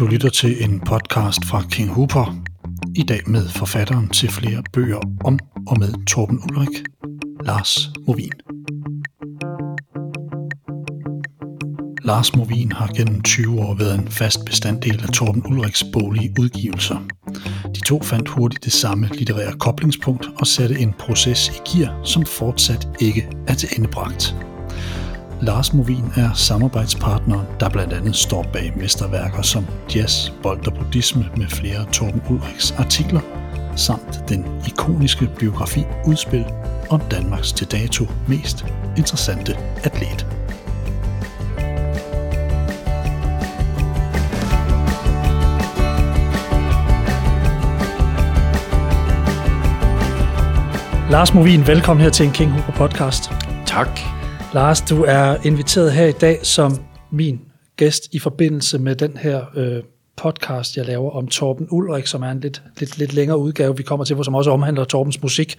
Du lytter til en podcast fra King Hooper. I dag med forfatteren til flere bøger om og med Torben Ulrik, Lars Movin. Lars Movin har gennem 20 år været en fast bestanddel af Torben Ulriks boglige udgivelser. De to fandt hurtigt det samme litterære koblingspunkt og satte en proces i gear, som fortsat ikke er til endebragt. Lars Movin er samarbejdspartneren, der blandt andet står bag mesterværker som Jazz, Bold og Buddhisme med flere Torben Ulriks artikler, samt den ikoniske biografi Udspil om Danmarks til dato mest interessante atlet. Lars Movin, velkommen her til en King Hooper podcast. Tak. Lars, du er inviteret her i dag som min gæst i forbindelse med den her øh, podcast, jeg laver om Torben Ulrik, som er en lidt, lidt, lidt længere udgave, vi kommer til, som også omhandler Torbens musik.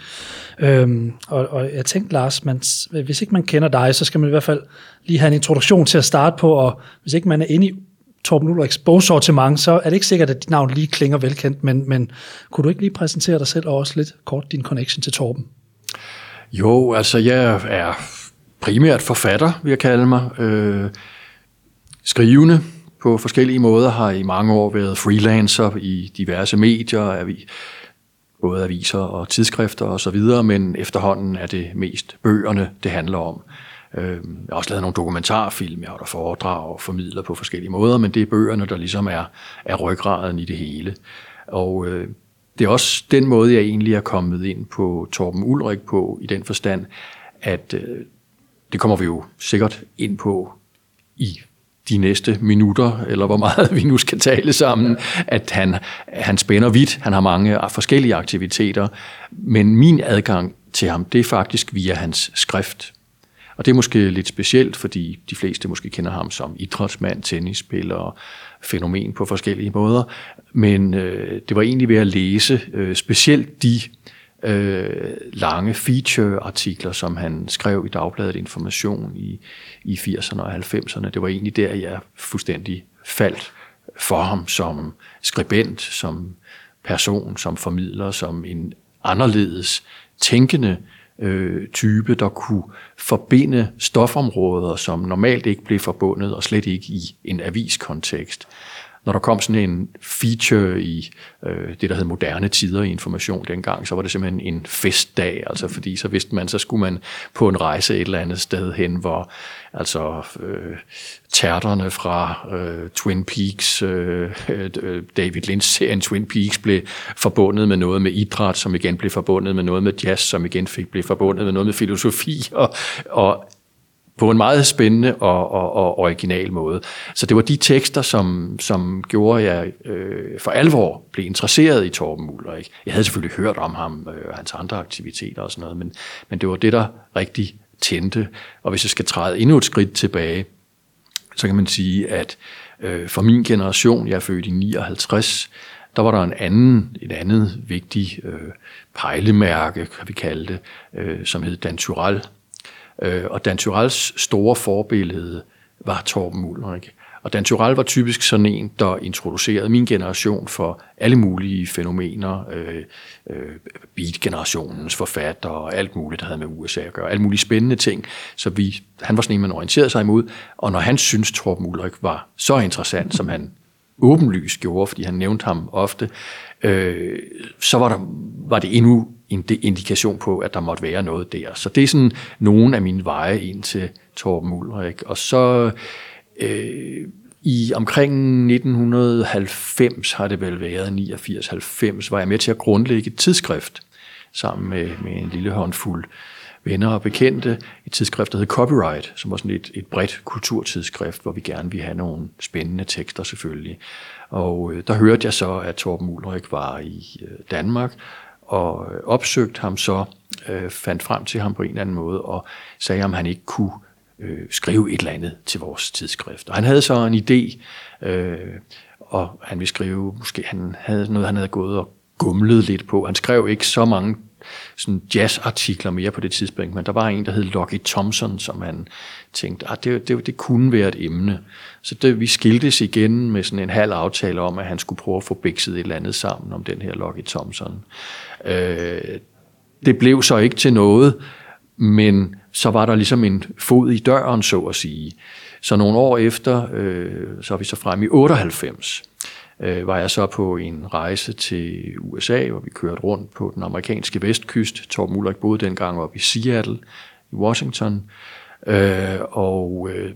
Øhm, og, og jeg tænkte, Lars, man, hvis ikke man kender dig, så skal man i hvert fald lige have en introduktion til at starte på, og hvis ikke man er inde i Torben Ulriks bogsortiment, så er det ikke sikkert, at dit navn lige klinger velkendt, men, men kunne du ikke lige præsentere dig selv og også lidt kort din connection til Torben? Jo, altså jeg er primært forfatter, vil jeg kalde mig. Øh, skrivende på forskellige måder, har i mange år været freelancer i diverse medier, vi både aviser og tidsskrifter osv., men efterhånden er det mest bøgerne, det handler om. Øh, jeg har også lavet nogle dokumentarfilm, jeg har der foredrag og formidler på forskellige måder, men det er bøgerne, der ligesom er, er ryggraden i det hele. Og øh, det er også den måde, jeg egentlig er kommet ind på Torben Ulrik på, i den forstand, at øh, det kommer vi jo sikkert ind på i de næste minutter, eller hvor meget vi nu skal tale sammen, at han, han spænder vidt, han har mange forskellige aktiviteter, men min adgang til ham, det er faktisk via hans skrift. Og det er måske lidt specielt, fordi de fleste måske kender ham som idrætsmand, tennisspiller, fænomen på forskellige måder. Men øh, det var egentlig ved at læse øh, specielt de øh, Øh, lange feature-artikler, som han skrev i Dagbladet Information i, i 80'erne og 90'erne. Det var egentlig der, jeg fuldstændig faldt for ham som skribent, som person, som formidler, som en anderledes tænkende øh, type, der kunne forbinde stofområder, som normalt ikke blev forbundet, og slet ikke i en aviskontekst når der kom sådan en feature i øh, det, der hed moderne tider i information dengang, så var det simpelthen en festdag, altså fordi så vidste man, så skulle man på en rejse et eller andet sted hen, hvor altså øh, tærterne fra øh, Twin Peaks, øh, øh, David Lynch-serien Twin Peaks, blev forbundet med noget med idræt, som igen blev forbundet med noget med jazz, som igen fik blev forbundet med noget med filosofi, og, og på en meget spændende og, og, og original måde. Så det var de tekster, som, som gjorde, at jeg øh, for alvor blev interesseret i Torben Ulrik. Jeg havde selvfølgelig hørt om ham øh, og hans andre aktiviteter og sådan noget, men, men det var det, der rigtig tændte. Og hvis jeg skal træde endnu et skridt tilbage, så kan man sige, at øh, for min generation, jeg er født i 59, der var der en anden, et andet vigtigt øh, pejlemærke, kan vi kalde det, øh, som hed Dan Turell, Øh, og Dan Tyrells store forbillede var Torben Ulrik. Og Dan Tyrell var typisk sådan en, der introducerede min generation for alle mulige fænomener, øh, øh, beat-generationens forfatter og alt muligt, der havde med USA at gøre, alle mulige spændende ting. Så vi, han var sådan en, man orienterede sig imod, og når han syntes, Torben Ulrik var så interessant, som han åbenlyst gjorde, fordi han nævnte ham ofte, øh, så var, der, var det endnu en indikation på, at der måtte være noget der. Så det er sådan nogle af mine veje ind til Torben Ulrik. Og så øh, i omkring 1990 har det vel været, 89-90, var jeg med til at grundlægge et tidsskrift sammen med, med en lille håndfuld venner og bekendte. Et tidsskrift, der hed Copyright, som var sådan et, et bredt kulturtidsskrift, hvor vi gerne ville have nogle spændende tekster selvfølgelig. Og øh, der hørte jeg så, at Torben Ulrik var i øh, Danmark, og øh, opsøgte ham så, øh, fandt frem til ham på en eller anden måde, og sagde, om han ikke kunne øh, skrive et eller andet til vores tidsskrift. Og han havde så en idé, øh, og han ville skrive, måske han havde noget, han havde gået og gumlet lidt på. Han skrev ikke så mange sådan jazzartikler mere på det tidspunkt, men der var en, der hed Lockie Thompson, som han tænkte, at det, det, det kunne være et emne. Så det, vi skiltes igen med sådan en halv aftale om, at han skulle prøve at få bikset et eller andet sammen om den her Lockie Thompson. Øh, det blev så ikke til noget, men så var der ligesom en fod i døren, så at sige. Så nogle år efter, øh, så er vi så frem i 98, øh, var jeg så på en rejse til USA, hvor vi kørte rundt på den amerikanske vestkyst. Torben Ulrik boede dengang oppe i Seattle i Washington. Øh, og øh,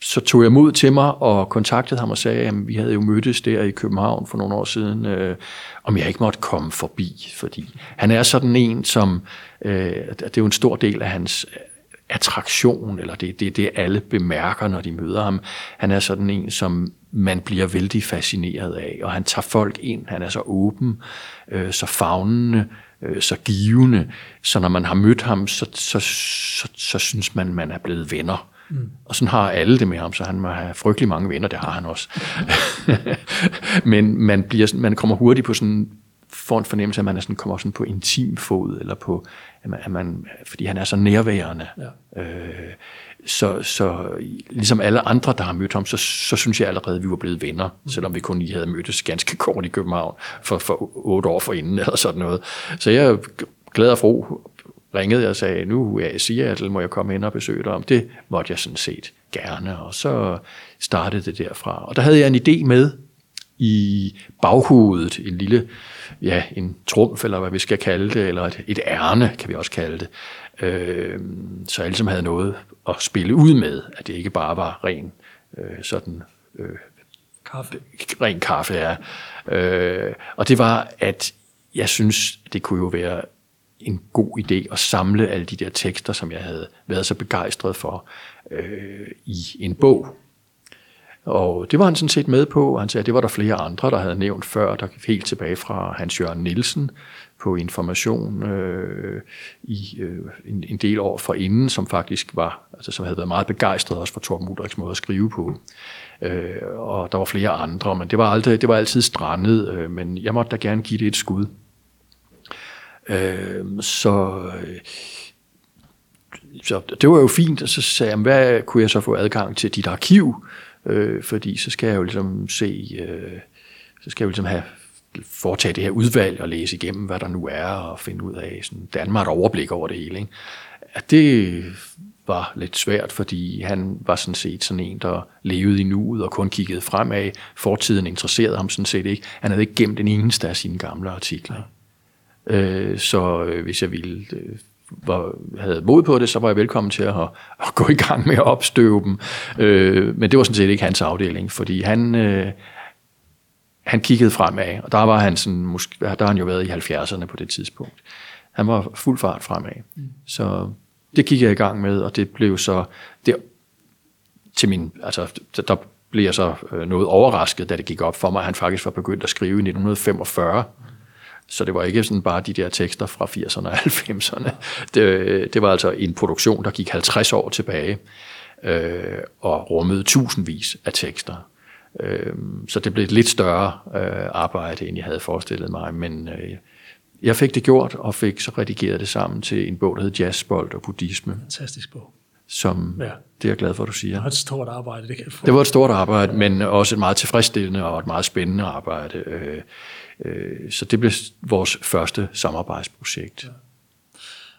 så tog jeg mod til mig og kontaktede ham og sagde, at vi havde jo mødtes der i København for nogle år siden, øh, om jeg ikke måtte komme forbi, fordi han er sådan en, som, øh, det er jo en stor del af hans øh, attraktion, eller det er det, det, alle bemærker, når de møder ham. Han er sådan en, som man bliver vældig fascineret af, og han tager folk ind, han er så åben, øh, så fagnende, øh, så givende, så når man har mødt ham, så, så, så, så synes man, man er blevet venner. Mm. Og sådan har alle det med ham, så han må have frygtelig mange venner, det har han også. Men man, bliver, man kommer hurtigt på sådan får en fornemmelse, at man er sådan, kommer sådan på intim fod, eller på, at man, at man, fordi han er så nærværende. Ja. Øh, så, så ligesom alle andre, der har mødt ham, så, så synes jeg allerede, at vi var blevet venner, mm. selvom vi kun lige havde mødtes ganske kort i København for, for otte år forinden, eller sådan noget. Så jeg glad og fro ringede jeg og sagde, nu er jeg i Seattle, må jeg komme hen og besøge dig om. Det måtte jeg sådan set gerne, og så startede det derfra. Og der havde jeg en idé med i baghovedet, en lille, ja, en trumf, eller hvad vi skal kalde det, eller et, et ærne, kan vi også kalde det. Øh, så alle som havde noget at spille ud med, at det ikke bare var ren øh, sådan øh, kaffe. ren kaffe, ja. Øh, og det var, at jeg synes, det kunne jo være en god idé at samle alle de der tekster, som jeg havde været så begejstret for, øh, i en bog. Og det var han sådan set med på. Han sagde, at det var der flere andre, der havde nævnt før, der helt tilbage fra Hans Jørgen Nielsen på Information øh, i øh, en, en del år forinden, som faktisk var, altså som havde været meget begejstret også for Torben Udriks måde at skrive på. Øh, og der var flere andre, men det var, aldrig, det var altid strandet, øh, men jeg måtte da gerne give det et skud. Øh, så, øh, så det var jo fint, og så sagde jeg, hvad kunne jeg så få adgang til dit arkiv? Øh, fordi så skal jeg jo ligesom se, øh, så skal jeg jo ligesom have foretage det her udvalg og læse igennem, hvad der nu er, og finde ud af, sådan, Danmark et overblik over det hele. Ikke? At det var lidt svært, fordi han var sådan set sådan en, der levede i nuet og kun kiggede fremad. Fortiden interesserede ham sådan set ikke. Han havde ikke gemt den eneste af sine gamle artikler. Øh, så øh, hvis jeg ville øh, var, havde mod på det, så var jeg velkommen til at, at gå i gang med at opstøve dem. Øh, men det var sådan set ikke hans afdeling, fordi han, øh, han kiggede fremad, og der var han sådan, måske, der har han jo været i 70'erne på det tidspunkt. Han var fuld fart fremad. Mm. Så det kiggede jeg i gang med, og det blev så, det, til min, altså, der blev jeg så øh, noget overrasket, da det gik op for mig, at han faktisk var begyndt at skrive i 1945. Så det var ikke sådan bare de der tekster fra 80'erne og 90'erne. Det, det var altså en produktion, der gik 50 år tilbage øh, og rummede tusindvis af tekster. Øh, så det blev et lidt større øh, arbejde, end jeg havde forestillet mig, men øh, jeg fik det gjort og fik så redigeret det sammen til en bog, der hed Jazzbold og Buddhisme. Fantastisk bog. Som, ja. det er jeg glad for, at du siger. Det var et stort arbejde. Det, kan få. det var et stort arbejde, men også et meget tilfredsstillende og et meget spændende arbejde. Øh, Øh, så det blev vores første samarbejdsprojekt. Ja.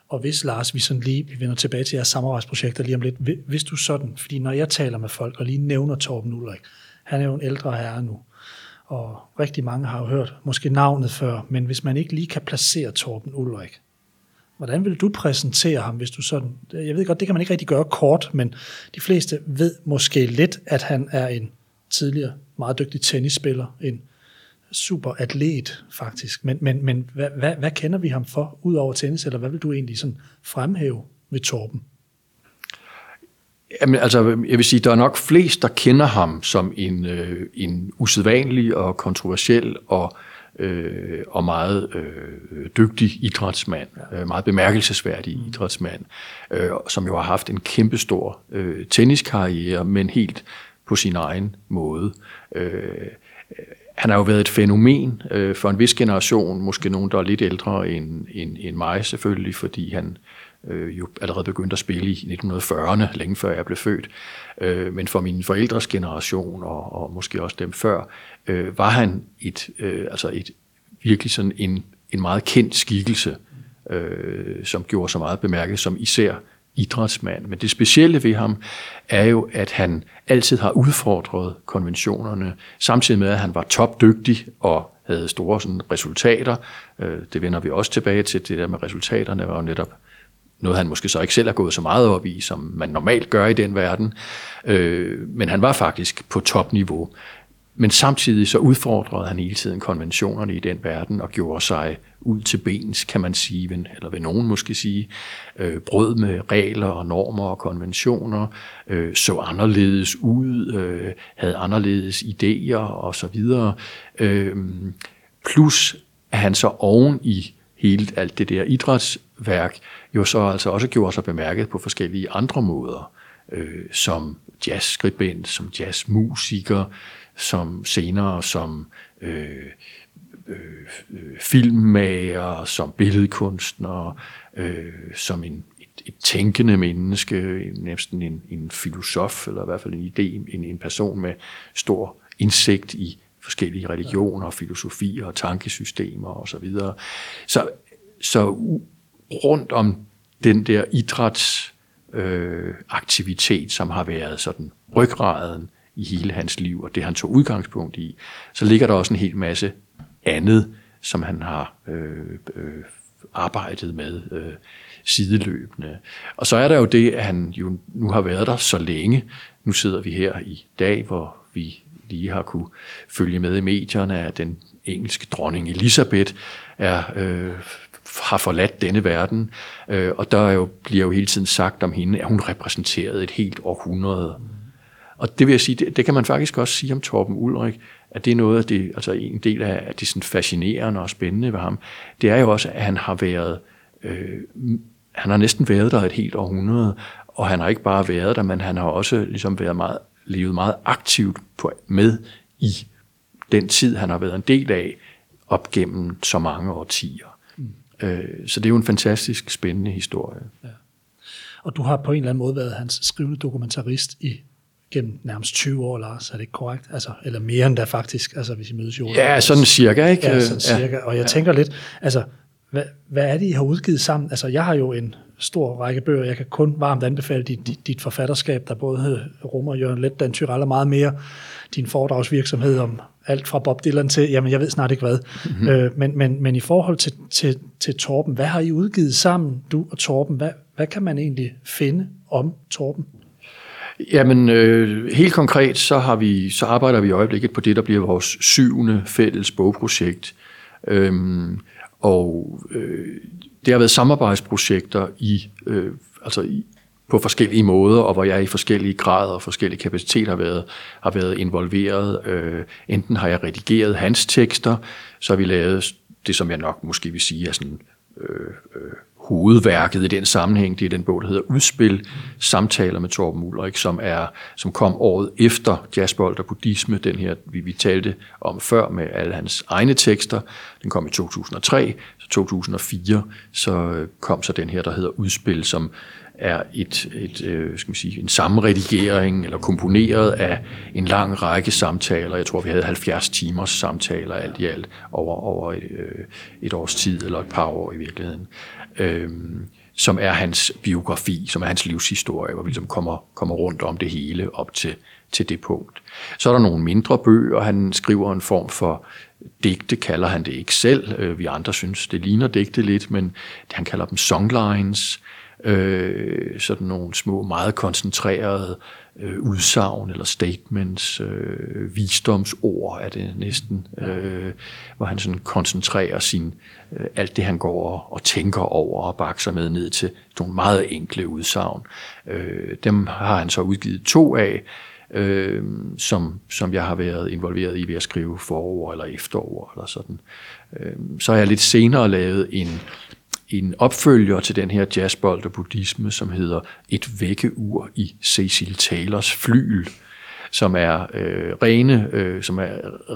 Og hvis, Lars, vi sådan lige, vi vender tilbage til jeres samarbejdsprojekter lige om lidt, hvis du sådan, fordi når jeg taler med folk og lige nævner Torben Ulrik, han er jo en ældre herre nu, og rigtig mange har jo hørt måske navnet før, men hvis man ikke lige kan placere Torben Ulrik, hvordan vil du præsentere ham, hvis du sådan, jeg ved godt, det kan man ikke rigtig gøre kort, men de fleste ved måske lidt, at han er en tidligere meget dygtig tennisspiller, en super atlet faktisk, men, men, men hvad, hvad, hvad kender vi ham for, ud over tennis, eller hvad vil du egentlig sådan fremhæve ved Torben? Jamen, altså, jeg vil sige, der er nok flest, der kender ham som en, øh, en usædvanlig og kontroversiel og, øh, og meget øh, dygtig idrætsmand, øh, meget bemærkelsesværdig mm. idrætsmand, øh, som jo har haft en kæmpestor øh, tenniskarriere, men helt på sin egen måde. Øh, han har jo været et fænomen øh, for en vis generation, måske nogen, der er lidt ældre end, end, end mig selvfølgelig, fordi han øh, jo allerede begyndte at spille i 1940'erne, længe før jeg blev født. Øh, men for mine forældres generation, og, og måske også dem før, øh, var han et, øh, altså et virkelig sådan en, en meget kendt skikkelse, øh, som gjorde så meget bemærket som især idrætsmand. Men det specielle ved ham er jo, at han altid har udfordret konventionerne, samtidig med, at han var topdygtig og havde store sådan, resultater. Øh, det vender vi også tilbage til. Det der med resultaterne var jo netop noget, han måske så ikke selv har gået så meget op i, som man normalt gør i den verden. Øh, men han var faktisk på topniveau. Men samtidig så udfordrede han hele tiden konventionerne i den verden og gjorde sig ud til bens, kan man sige, eller vil nogen måske sige, øh, brød med regler og normer og konventioner, øh, så anderledes ud, øh, havde anderledes idéer og så videre. Øh, plus at han så oven i hele alt det der idrætsværk, jo så altså også gjorde sig bemærket på forskellige andre måder, øh, som jazzskribent, som jazzmusiker, som senere som øh, øh, filmmager, som billedkunstner, øh, som en, et, et tænkende menneske, næsten en, en filosof, eller i hvert fald en idé, en, en person med stor indsigt i forskellige religioner, filosofier og tankesystemer osv. Så, så, så rundt om den der idrætsaktivitet, øh, som har været sådan ryggraden i hele hans liv, og det han tog udgangspunkt i, så ligger der også en hel masse andet, som han har øh, øh, arbejdet med øh, sideløbende. Og så er der jo det, at han jo nu har været der så længe. Nu sidder vi her i dag, hvor vi lige har kunne følge med i medierne, at den engelske dronning Elisabeth er, øh, har forladt denne verden. Øh, og der er jo, bliver jo hele tiden sagt om hende, at hun repræsenterede et helt århundrede. Mm. Og det vil jeg sige, det, det kan man faktisk også sige om Torben Ulrik, at det er noget af det, altså en del af det sådan fascinerende og spændende ved ham, det er jo også, at han har været, øh, han har næsten været der et helt århundrede, og han har ikke bare været der, men han har også ligesom været meget, levet meget aktivt på, med i den tid, han har været en del af, op gennem så mange årtier. Mm. Øh, så det er jo en fantastisk spændende historie. Ja. Og du har på en eller anden måde været hans skrivende dokumentarist i gennem nærmest 20 år, Lars, er det ikke korrekt? Altså, eller mere end da faktisk, altså hvis I mødes jo. Ja, sådan cirka, ikke? Ja, sådan cirka. Ja. Og jeg ja. tænker lidt, altså, hvad, hvad er det, I har udgivet sammen? Altså, jeg har jo en stor række bøger, jeg kan kun varmt anbefale dit, dit, dit forfatterskab, der både rummer Jørgen Let, Dan Tyrell og meget mere. Din foredragsvirksomhed om alt fra Bob Dylan til, jamen jeg ved snart ikke hvad. Mm-hmm. Øh, men, men, men i forhold til, til, til Torben, hvad har I udgivet sammen, du og Torben? Hvad, hvad kan man egentlig finde om Torben? Jamen, øh, helt konkret, så, har vi, så arbejder vi i øjeblikket på det, der bliver vores syvende fælles bogprojekt. Øhm, og øh, det har været samarbejdsprojekter i, øh, altså i, på forskellige måder, og hvor jeg i forskellige grader og forskellige kapaciteter har været, har været involveret. Øh, enten har jeg redigeret hans tekster, så har vi lavet det, som jeg nok måske vil sige er sådan øh, øh, hovedværket i den sammenhæng, det er den bog, der hedder Udspil, samtaler med Torben Ulrik, som, er, som kom året efter Jazzbold og Buddhisme, den her, vi, vi talte om før med alle hans egne tekster. Den kom i 2003, så 2004, så øh, kom så den her, der hedder Udspil, som er et, et øh, skal man sige, en sammenredigering eller komponeret af en lang række samtaler. Jeg tror, vi havde 70 timers samtaler alt i alt over, over et, et års tid, eller et par år i virkeligheden øh, som er hans biografi, som er hans livshistorie, hvor vi ligesom kommer, kommer rundt om det hele op til, til det punkt. Så er der nogle mindre bøger, han skriver en form for digte, kalder han det ikke selv. Øh, vi andre synes, det ligner digte lidt, men han kalder dem songlines, øh, sådan nogle små, meget koncentrerede øh, udsagn eller statements, øh, visdomsord er det næsten, øh, hvor han sådan koncentrerer sin, øh, alt det, han går og, og tænker over og bakser med ned til nogle meget enkle udsagn. Øh, dem har han så udgivet to af, øh, som, som jeg har været involveret i ved at skrive forår eller efterår eller sådan. Øh, så har jeg lidt senere lavet en en opfølger til den her jazzbold og buddhisme, som hedder Et vækkeur i Cecil Taylors flyl, som er øh, rene, øh, som er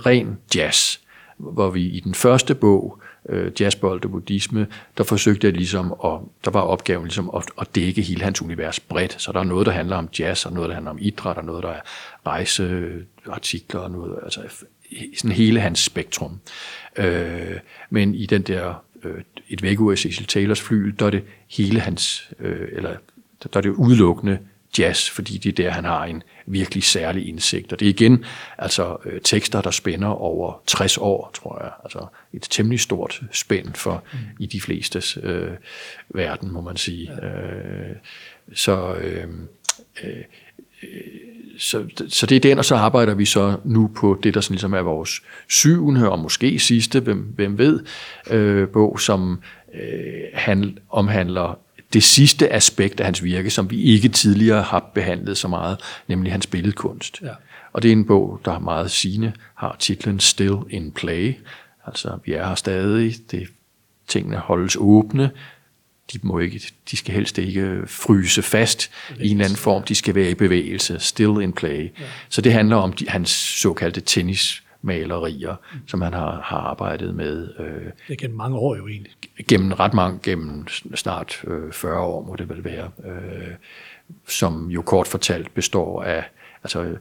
ren jazz, hvor vi i den første bog, øh, Jazzbold og Buddhisme, der forsøgte jeg ligesom, at, der var opgaven ligesom at, at dække hele hans univers bredt. Så der er noget, der handler om jazz, og noget, der handler om idræt, og noget, der er rejseartikler, og noget, altså sådan hele hans spektrum. Øh, men i den der øh, et vækkeur af Cecil Taylors flyl, der er det hele hans, øh, eller der er det udelukkende jazz, fordi det er der, han har en virkelig særlig indsigt. Og det er igen altså øh, tekster, der spænder over 60 år, tror jeg. Altså et temmelig stort spænd for mm. i de flestes øh, verden, må man sige. Ja. Øh, så, øh, øh, så, så det er den, og så arbejder vi så nu på det, der sådan ligesom er vores syvende, og måske sidste, hvem, hvem ved, øh, bog, som øh, handl, omhandler det sidste aspekt af hans virke, som vi ikke tidligere har behandlet så meget, nemlig hans billedkunst. Ja. Og det er en bog, der er meget sigende, har titlen Still in Play. Altså, vi er her stadig, det, tingene holdes åbne, de, må ikke, de skal helst ikke fryse fast i en eller anden form, de skal være i bevægelse, still in play. Ja. Så det handler om de, hans såkaldte tennis malerier, mm. som han har, har arbejdet med. Øh, det er gennem mange år jo egentlig. Gennem ret mange, gennem snart øh, 40 år må det vel være, øh, som jo kort fortalt består af, altså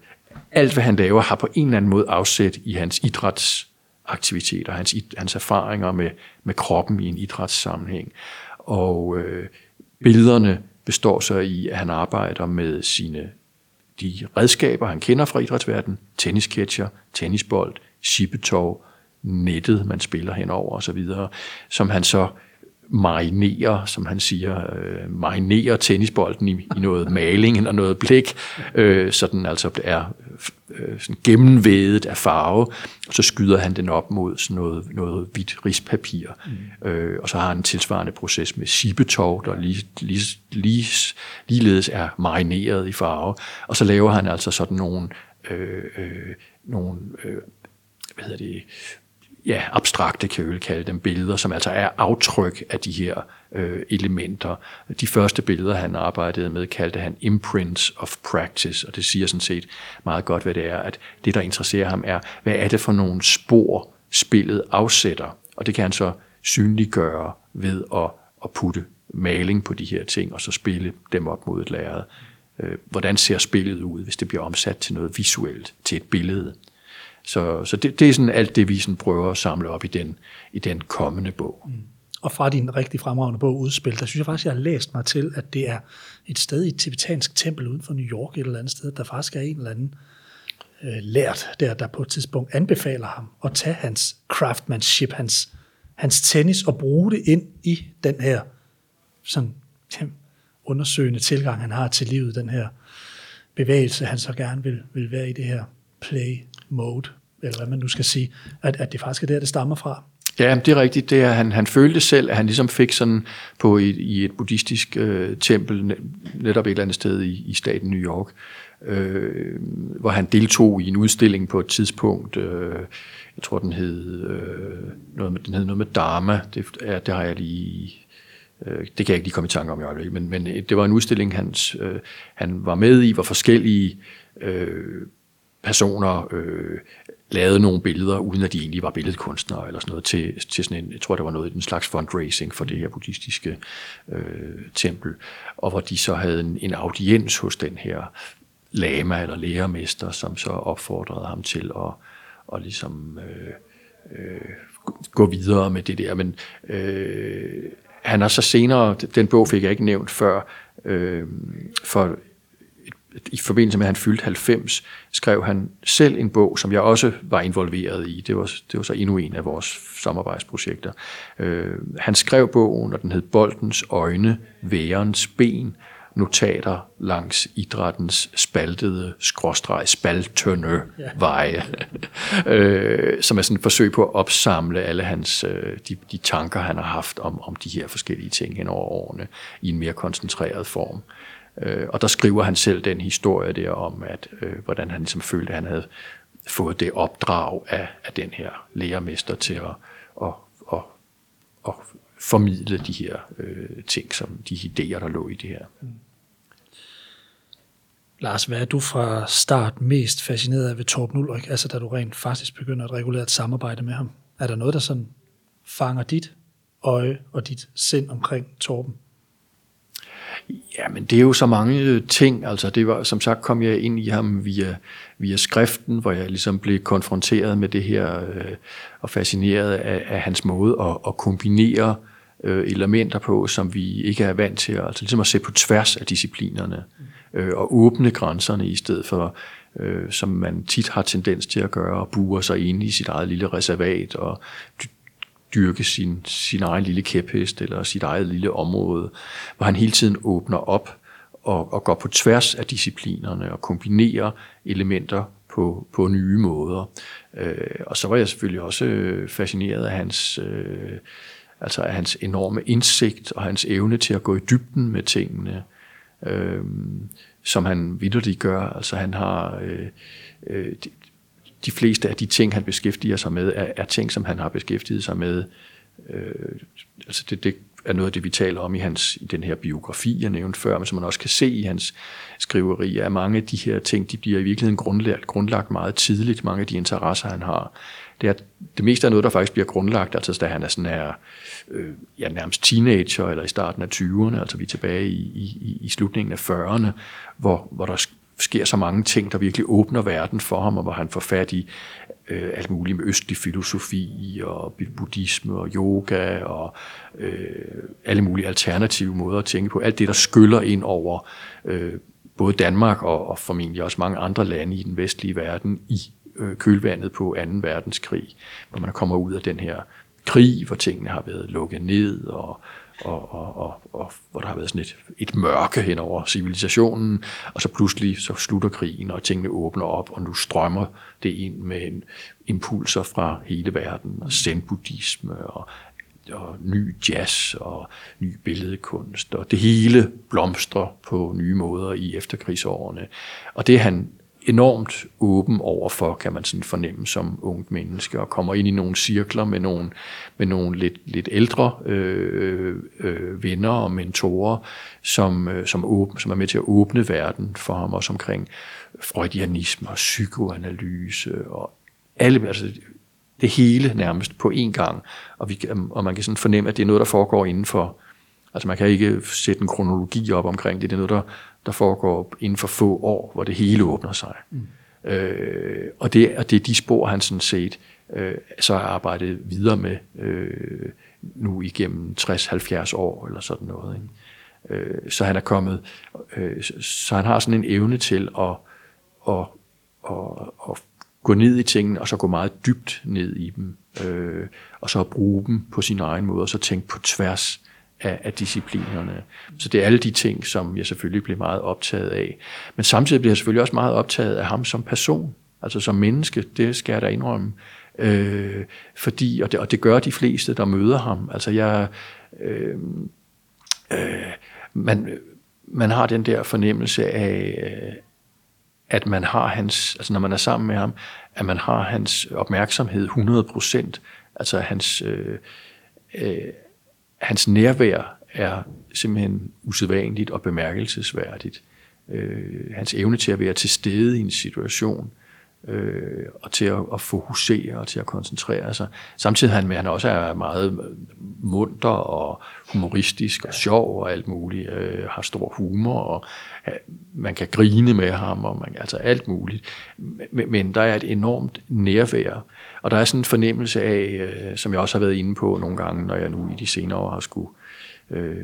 alt hvad han laver har på en eller anden måde afsæt i hans idrætsaktiviteter, hans, hans erfaringer med, med kroppen i en idrætssammenhæng. Og øh, billederne består så i, at han arbejder med sine de redskaber, han kender fra idrætsverdenen, tennisketcher, tennisbold, chippetov, nettet, man spiller henover osv., som han så marinerer, som han siger, øh, marinerer tennisbolden i, i noget maling eller noget blik, øh, så den altså er øh, sådan gennemvædet af farve, og så skyder han den op mod sådan noget, noget hvidt rispapir. Mm. Øh, og så har han en tilsvarende proces med sibetov, der lige, lige, lige, ligeledes er marineret i farve. Og så laver han altså sådan nogle, øh, øh, nogle øh, hvad hedder det, ja, abstrakte, kan vi kalde dem, billeder, som altså er aftryk af de her øh, elementer. De første billeder, han arbejdede med, kaldte han imprints of practice, og det siger sådan set meget godt, hvad det er, at det, der interesserer ham, er, hvad er det for nogle spor, spillet afsætter, og det kan han så synliggøre ved at, at putte maling på de her ting, og så spille dem op mod et lærred. Øh, hvordan ser spillet ud, hvis det bliver omsat til noget visuelt, til et billede? Så, så det, det er sådan alt det, vi sådan prøver at samle op i den, i den kommende bog. Mm. Og fra din rigtig fremragende bog Udspil, der synes jeg faktisk, jeg har læst mig til, at det er et sted i et tibetansk tempel uden for New York et eller andet sted, der faktisk er en eller anden øh, lært der, der på et tidspunkt anbefaler ham at tage hans craftsmanship, hans, hans tennis og bruge det ind i den her sådan, undersøgende tilgang, han har til livet, den her bevægelse, han så gerne vil, vil være i det her play mode, eller hvad man nu skal sige, at, at det faktisk er der, det stammer fra. Ja, det er rigtigt. Det er, han, han følte selv, at han ligesom fik sådan på i, i et buddhistisk øh, tempel, netop et eller andet sted i, i staten New York, øh, hvor han deltog i en udstilling på et tidspunkt. Øh, jeg tror, den hed, øh, noget, med, den hed noget med Dharma. Det, ja, det har jeg lige... Øh, det kan jeg ikke lige komme i tanke om i øjeblikket, men, men øh, det var en udstilling, hans, øh, han var med i, hvor forskellige øh, personer øh, lavede nogle billeder, uden at de egentlig var billedkunstnere eller sådan noget, til, til sådan en, jeg tror, det var noget, en slags fundraising for det her buddhistiske øh, tempel, og hvor de så havde en, en audiens hos den her lama eller lærermester, som så opfordrede ham til at, at ligesom, øh, øh, gå videre med det der. Men øh, han har så senere, den bog fik jeg ikke nævnt før, øh, for i forbindelse med, at han fyldte 90, skrev han selv en bog, som jeg også var involveret i. Det var, det var så endnu en af vores samarbejdsprojekter. Øh, han skrev bogen, og den hed Boldens øjne, værens ben, notater langs idrættens spaltede, skråstreg, spaltønne veje, øh, som er sådan et forsøg på at opsamle alle hans, øh, de, de tanker, han har haft om, om de her forskellige ting hen over årene i en mere koncentreret form. Øh, og der skriver han selv den historie der om, at øh, hvordan han ligesom følte, at han havde fået det opdrag af, af den her lærermester til at, at, at, at formidle de her øh, ting, som de idéer, der lå i det her. Mm. Lars, hvad er du fra start mest fascineret af ved Torben Ulrik, altså da du rent faktisk begynder at regulere et samarbejde med ham? Er der noget, der sådan fanger dit øje og dit sind omkring Torben? Ja, men det er jo så mange øh, ting. Altså, det var, som sagt kom jeg ind i ham via, via skriften, hvor jeg ligesom blev konfronteret med det her øh, og fascineret af, af hans måde at, at kombinere øh, elementer på, som vi ikke er vant til. Altså ligesom at se på tværs af disciplinerne øh, og åbne grænserne i stedet for, øh, som man tit har tendens til at gøre, og buer sig ind i sit eget lille reservat og dyrke sin, sin egen lille kæphest eller sit eget lille område, hvor han hele tiden åbner op og, og går på tværs af disciplinerne og kombinerer elementer på, på nye måder. Øh, og så var jeg selvfølgelig også øh, fascineret af hans, øh, altså af hans enorme indsigt og hans evne til at gå i dybden med tingene, øh, som han vidderligt gør. Altså han har øh, øh, de fleste af de ting, han beskæftiger sig med, er, er ting, som han har beskæftiget sig med. Øh, altså det, det er noget af det, vi taler om i, hans, i den her biografi, jeg nævnte før, men som man også kan se i hans skriveri, er mange af de her ting, de bliver i virkeligheden grundlagt, grundlagt meget tidligt, mange af de interesser, han har. Det, er, det meste er noget, der faktisk bliver grundlagt, altså da han er sådan her, øh, ja, nærmest teenager, eller i starten af 20'erne, altså vi er tilbage i, i, i slutningen af 40'erne, hvor, hvor der sker så mange ting, der virkelig åbner verden for ham, og hvor han får fat i øh, alt muligt med østlig filosofi og buddhisme og yoga og øh, alle mulige alternative måder at tænke på. Alt det, der skyller ind over øh, både Danmark og, og formentlig også mange andre lande i den vestlige verden i øh, kølvandet på 2. verdenskrig, hvor man kommer ud af den her krig, hvor tingene har været lukket ned, og og, og, og, og hvor der har været sådan et, et mørke hen over civilisationen, og så pludselig så slutter krigen, og tingene åbner op, og nu strømmer det ind med en impulser fra hele verden, og zen-buddhisme, og, og ny jazz, og ny billedkunst, og det hele blomstrer på nye måder i efterkrigsårene. Og det han enormt åben overfor, kan man sådan fornemme som ungt menneske, og kommer ind i nogle cirkler med nogle, med nogle lidt, lidt ældre øh, øh, venner og mentorer, som, øh, som, åben, som er med til at åbne verden for ham, også omkring freudianisme og psykoanalyse og alle, altså det hele nærmest på én gang, og, vi, og man kan sådan fornemme, at det er noget, der foregår inden for, altså man kan ikke sætte en kronologi op omkring det, det er noget, der der foregår inden for få år, hvor det hele åbner sig. Mm. Øh, og, det, og det er de spor, han sådan set øh, så har arbejdet videre med øh, nu igennem 60-70 år, eller sådan noget. Ikke? Øh, så han er kommet, øh, så han har sådan en evne til at, at, at, at gå ned i tingene, og så gå meget dybt ned i dem, øh, og så bruge dem på sin egen måde, og så tænke på tværs af, af disciplinerne. Så det er alle de ting, som jeg selvfølgelig bliver meget optaget af. Men samtidig bliver jeg selvfølgelig også meget optaget af ham som person, altså som menneske, det skal jeg da indrømme. Øh, fordi, og det, og det gør de fleste, der møder ham. Altså jeg, øh, øh, man, man har den der fornemmelse af, øh, at man har hans, altså når man er sammen med ham, at man har hans opmærksomhed 100%, altså hans, øh, øh, hans nærvær er simpelthen usædvanligt og bemærkelsesværdigt. Øh, hans evne til at være til stede i en situation, øh, og til at, at fokusere og til at koncentrere sig. Samtidig han han også er meget munter og humoristisk og sjov og alt muligt, øh, har stor humor, og øh, man kan grine med ham, og man, altså alt muligt. Men, men der er et enormt nærvær, og der er sådan en fornemmelse af, øh, som jeg også har været inde på nogle gange, når jeg nu i de senere år har skulle øh,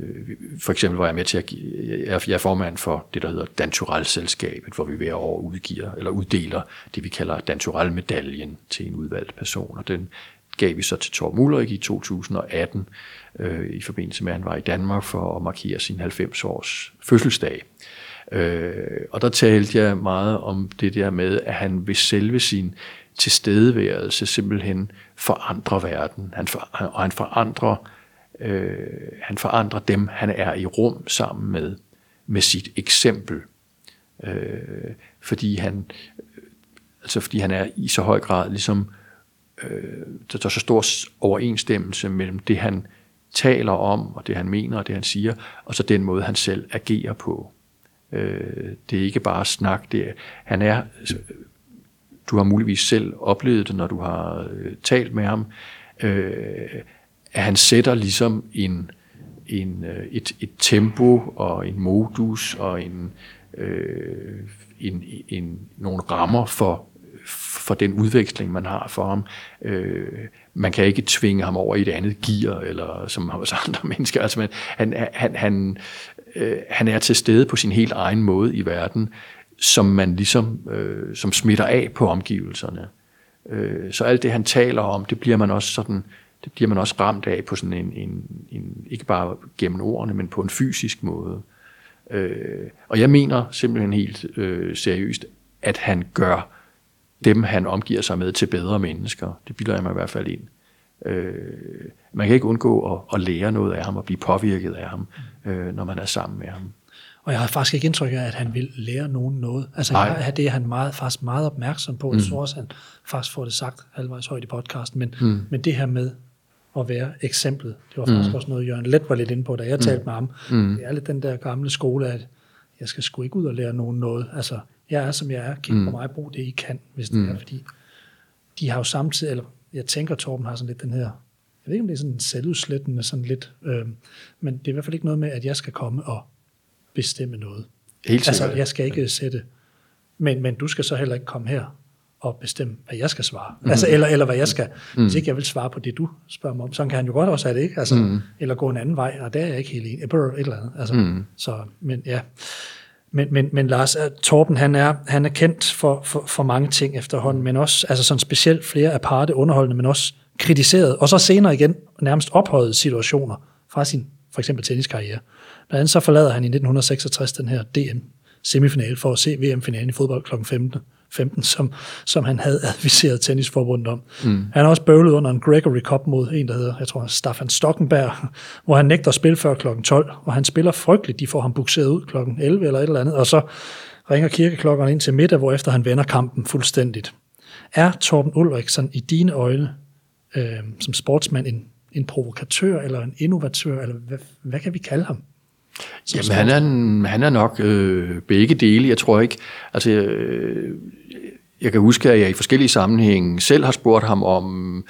øh, for eksempel var jeg med til at give, jeg er formand for det, der hedder Dantural-selskabet, hvor vi hver år udgiver, eller uddeler det, vi kalder Dantural-medaljen til en udvalgt person, og den gav vi så til Thor Mullerik i 2018, øh, i forbindelse med, at han var i Danmark for at markere sin 90-års fødselsdag. Øh, og der talte jeg meget om det der med, at han ved selve sin tilstedeværelse simpelthen forandrer verden. Han for, og han forandrer, øh, han forandrer dem, han er i rum sammen med, med sit eksempel. Øh, fordi han altså fordi han er i så høj grad ligesom øh, der er så stor overensstemmelse mellem det han taler om og det han mener og det han siger og så den måde han selv agerer på Øh, det er ikke bare snak. Det er, han er, du har muligvis selv oplevet det, når du har øh, talt med ham, øh, at han sætter ligesom en, en, øh, et, et tempo og en modus og en, øh, en, en, nogle rammer for, for den udveksling, man har for ham. Øh, man kan ikke tvinge ham over i et andet gear, eller som hos andre mennesker. Altså, man, han, han, han, øh, han er til stede på sin helt egen måde i verden, som man ligesom øh, som smitter af på omgivelserne. Øh, så alt det, han taler om, det bliver man også sådan, det bliver man også ramt af på sådan en, en, en ikke bare gennem ordene, men på en fysisk måde. Øh, og jeg mener simpelthen helt øh, seriøst, at han gør dem, han omgiver sig med, til bedre mennesker. Det bilder jeg mig i hvert fald ind. Øh, man kan ikke undgå at, at lære noget af ham og blive påvirket af ham, øh, når man er sammen med ham. Og jeg har faktisk ikke indtryk af, at han vil lære nogen noget. Altså jeg, det er han meget, faktisk meget opmærksom på. Jeg mm. tror også, han faktisk får det sagt halvvejs højt i podcasten. Men, mm. men det her med at være eksemplet, det var faktisk mm. også noget, Jørgen Let var lidt inde på, da jeg mm. talte med ham. Mm. Det er lidt den der gamle skole, at jeg skal sgu ikke ud og lære nogen noget. Altså, jeg er, som jeg er. Kig mm. på mig, brug det, I kan, hvis det mm. er. Fordi de har jo samtidig, eller jeg tænker, Torben har sådan lidt den her, jeg ved ikke, om det er sådan selvudslættende, sådan lidt, øh, men det er i hvert fald ikke noget med, at jeg skal komme og bestemme noget. Helt altså, jeg skal ikke sætte, men, men du skal så heller ikke komme her og bestemme, hvad jeg skal svare. Mm. Altså, eller, eller hvad jeg skal, mm. hvis ikke jeg vil svare på det, du spørger mig om. Så kan han jo godt også have det, ikke? Altså, mm. Eller gå en anden vej, og der er jeg ikke helt enig. Et eller andet. Altså, mm. Så, men ja. Men, men, men Lars, øh, Torben, han er, han er kendt for, for, for mange ting efterhånden, men også altså sådan specielt flere aparte underholdende, men også kritiseret, og så senere igen nærmest ophøjet situationer fra sin for eksempel tenniskarriere. Blandt andet så forlader han i 1966 den her DM semifinale for at se VM-finalen i fodbold kl. 15. 15, som, som han havde adviseret tennisforbundet om. Mm. Han har også bøvlet under en Gregory Cup mod en, der hedder, jeg tror, Staffan Stockenberg, hvor han nægter at spille før kl. 12, og han spiller frygteligt. De får ham bukseret ud kl. 11 eller et eller andet, og så ringer kirkeklokkerne ind til middag, hvor efter han vender kampen fuldstændigt. Er Torben Ulriksen i dine øjne øh, som sportsmand en, en provokatør eller en innovatør, eller hvad, hvad kan vi kalde ham? Jamen, han er, han er nok øh, begge dele. Jeg tror ikke, altså, øh, jeg kan huske, at jeg i forskellige sammenhænge selv har spurgt ham om,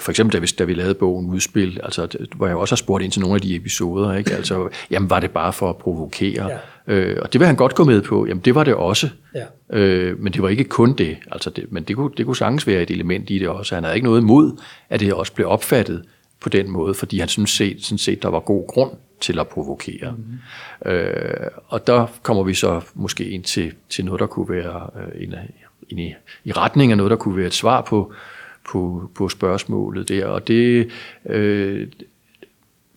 for eksempel da vi, da vi lavede bogen Udspil, altså, hvor jeg også har spurgt ind til nogle af de episoder, ikke? Altså, jamen var det bare for at provokere? Ja. Øh, og det vil han godt gå med på. Jamen det var det også. Ja. Øh, men det var ikke kun det. Altså det men det kunne, det kunne sagtens være et element i det også. Han havde ikke noget imod, at det også blev opfattet på den måde, fordi han synes set, sådan set, der var god grund til at provokere. Mm-hmm. Øh, og der kommer vi så måske ind til, til noget, der kunne være øh, en, en i, i retning af noget, der kunne være et svar på, på, på spørgsmålet der. Og det, øh,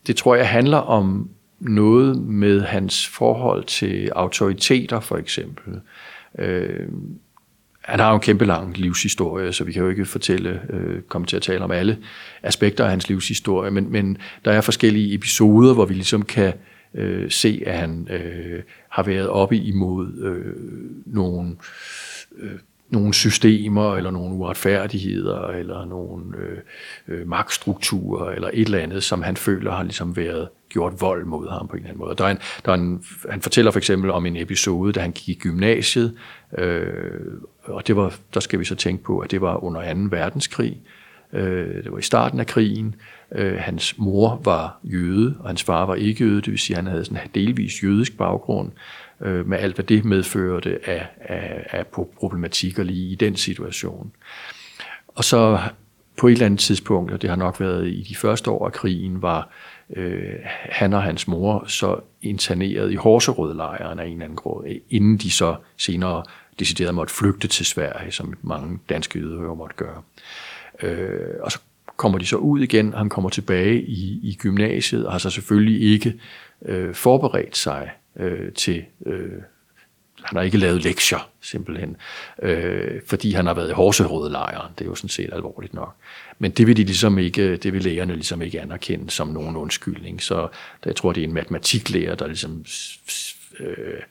det tror jeg handler om noget med hans forhold til autoriteter, for eksempel. Øh, han har jo en kæmpe lang livshistorie, så vi kan jo ikke fortælle, øh, komme til at tale om alle aspekter af hans livshistorie, men, men der er forskellige episoder, hvor vi ligesom kan øh, se, at han øh, har været oppe imod øh, nogle, øh, nogle systemer, eller nogle uretfærdigheder, eller nogle øh, øh, magtstrukturer, eller et eller andet, som han føler har ligesom været gjort vold mod ham på en eller anden måde. Der er en, der er en, han fortæller for eksempel om en episode, da han gik i gymnasiet, øh, og det var, der skal vi så tænke på, at det var under 2. verdenskrig. Øh, det var i starten af krigen. Øh, hans mor var jøde, og hans far var ikke jøde, det vil sige, at han havde sådan en delvis jødisk baggrund, øh, med alt, hvad det medførte af, af, af problematikker lige i den situation. Og så på et eller andet tidspunkt, og det har nok været i de første år af krigen, var øh, han og hans mor så interneret i Horserødlejren af en eller anden grund, inden de så senere decideret måtte flygte til Sverige, som mange danske jøder måtte gøre. Øh, og så kommer de så ud igen, og han kommer tilbage i, i gymnasiet, og har så selvfølgelig ikke øh, forberedt sig øh, til... Øh, han har ikke lavet lektier, simpelthen, øh, fordi han har været i Horserød-lejren. Det er jo sådan set alvorligt nok. Men det vil de ligesom ikke, det vil lærerne ligesom ikke anerkende som nogen undskyldning. Så jeg tror, det er en matematiklærer, der ligesom øh,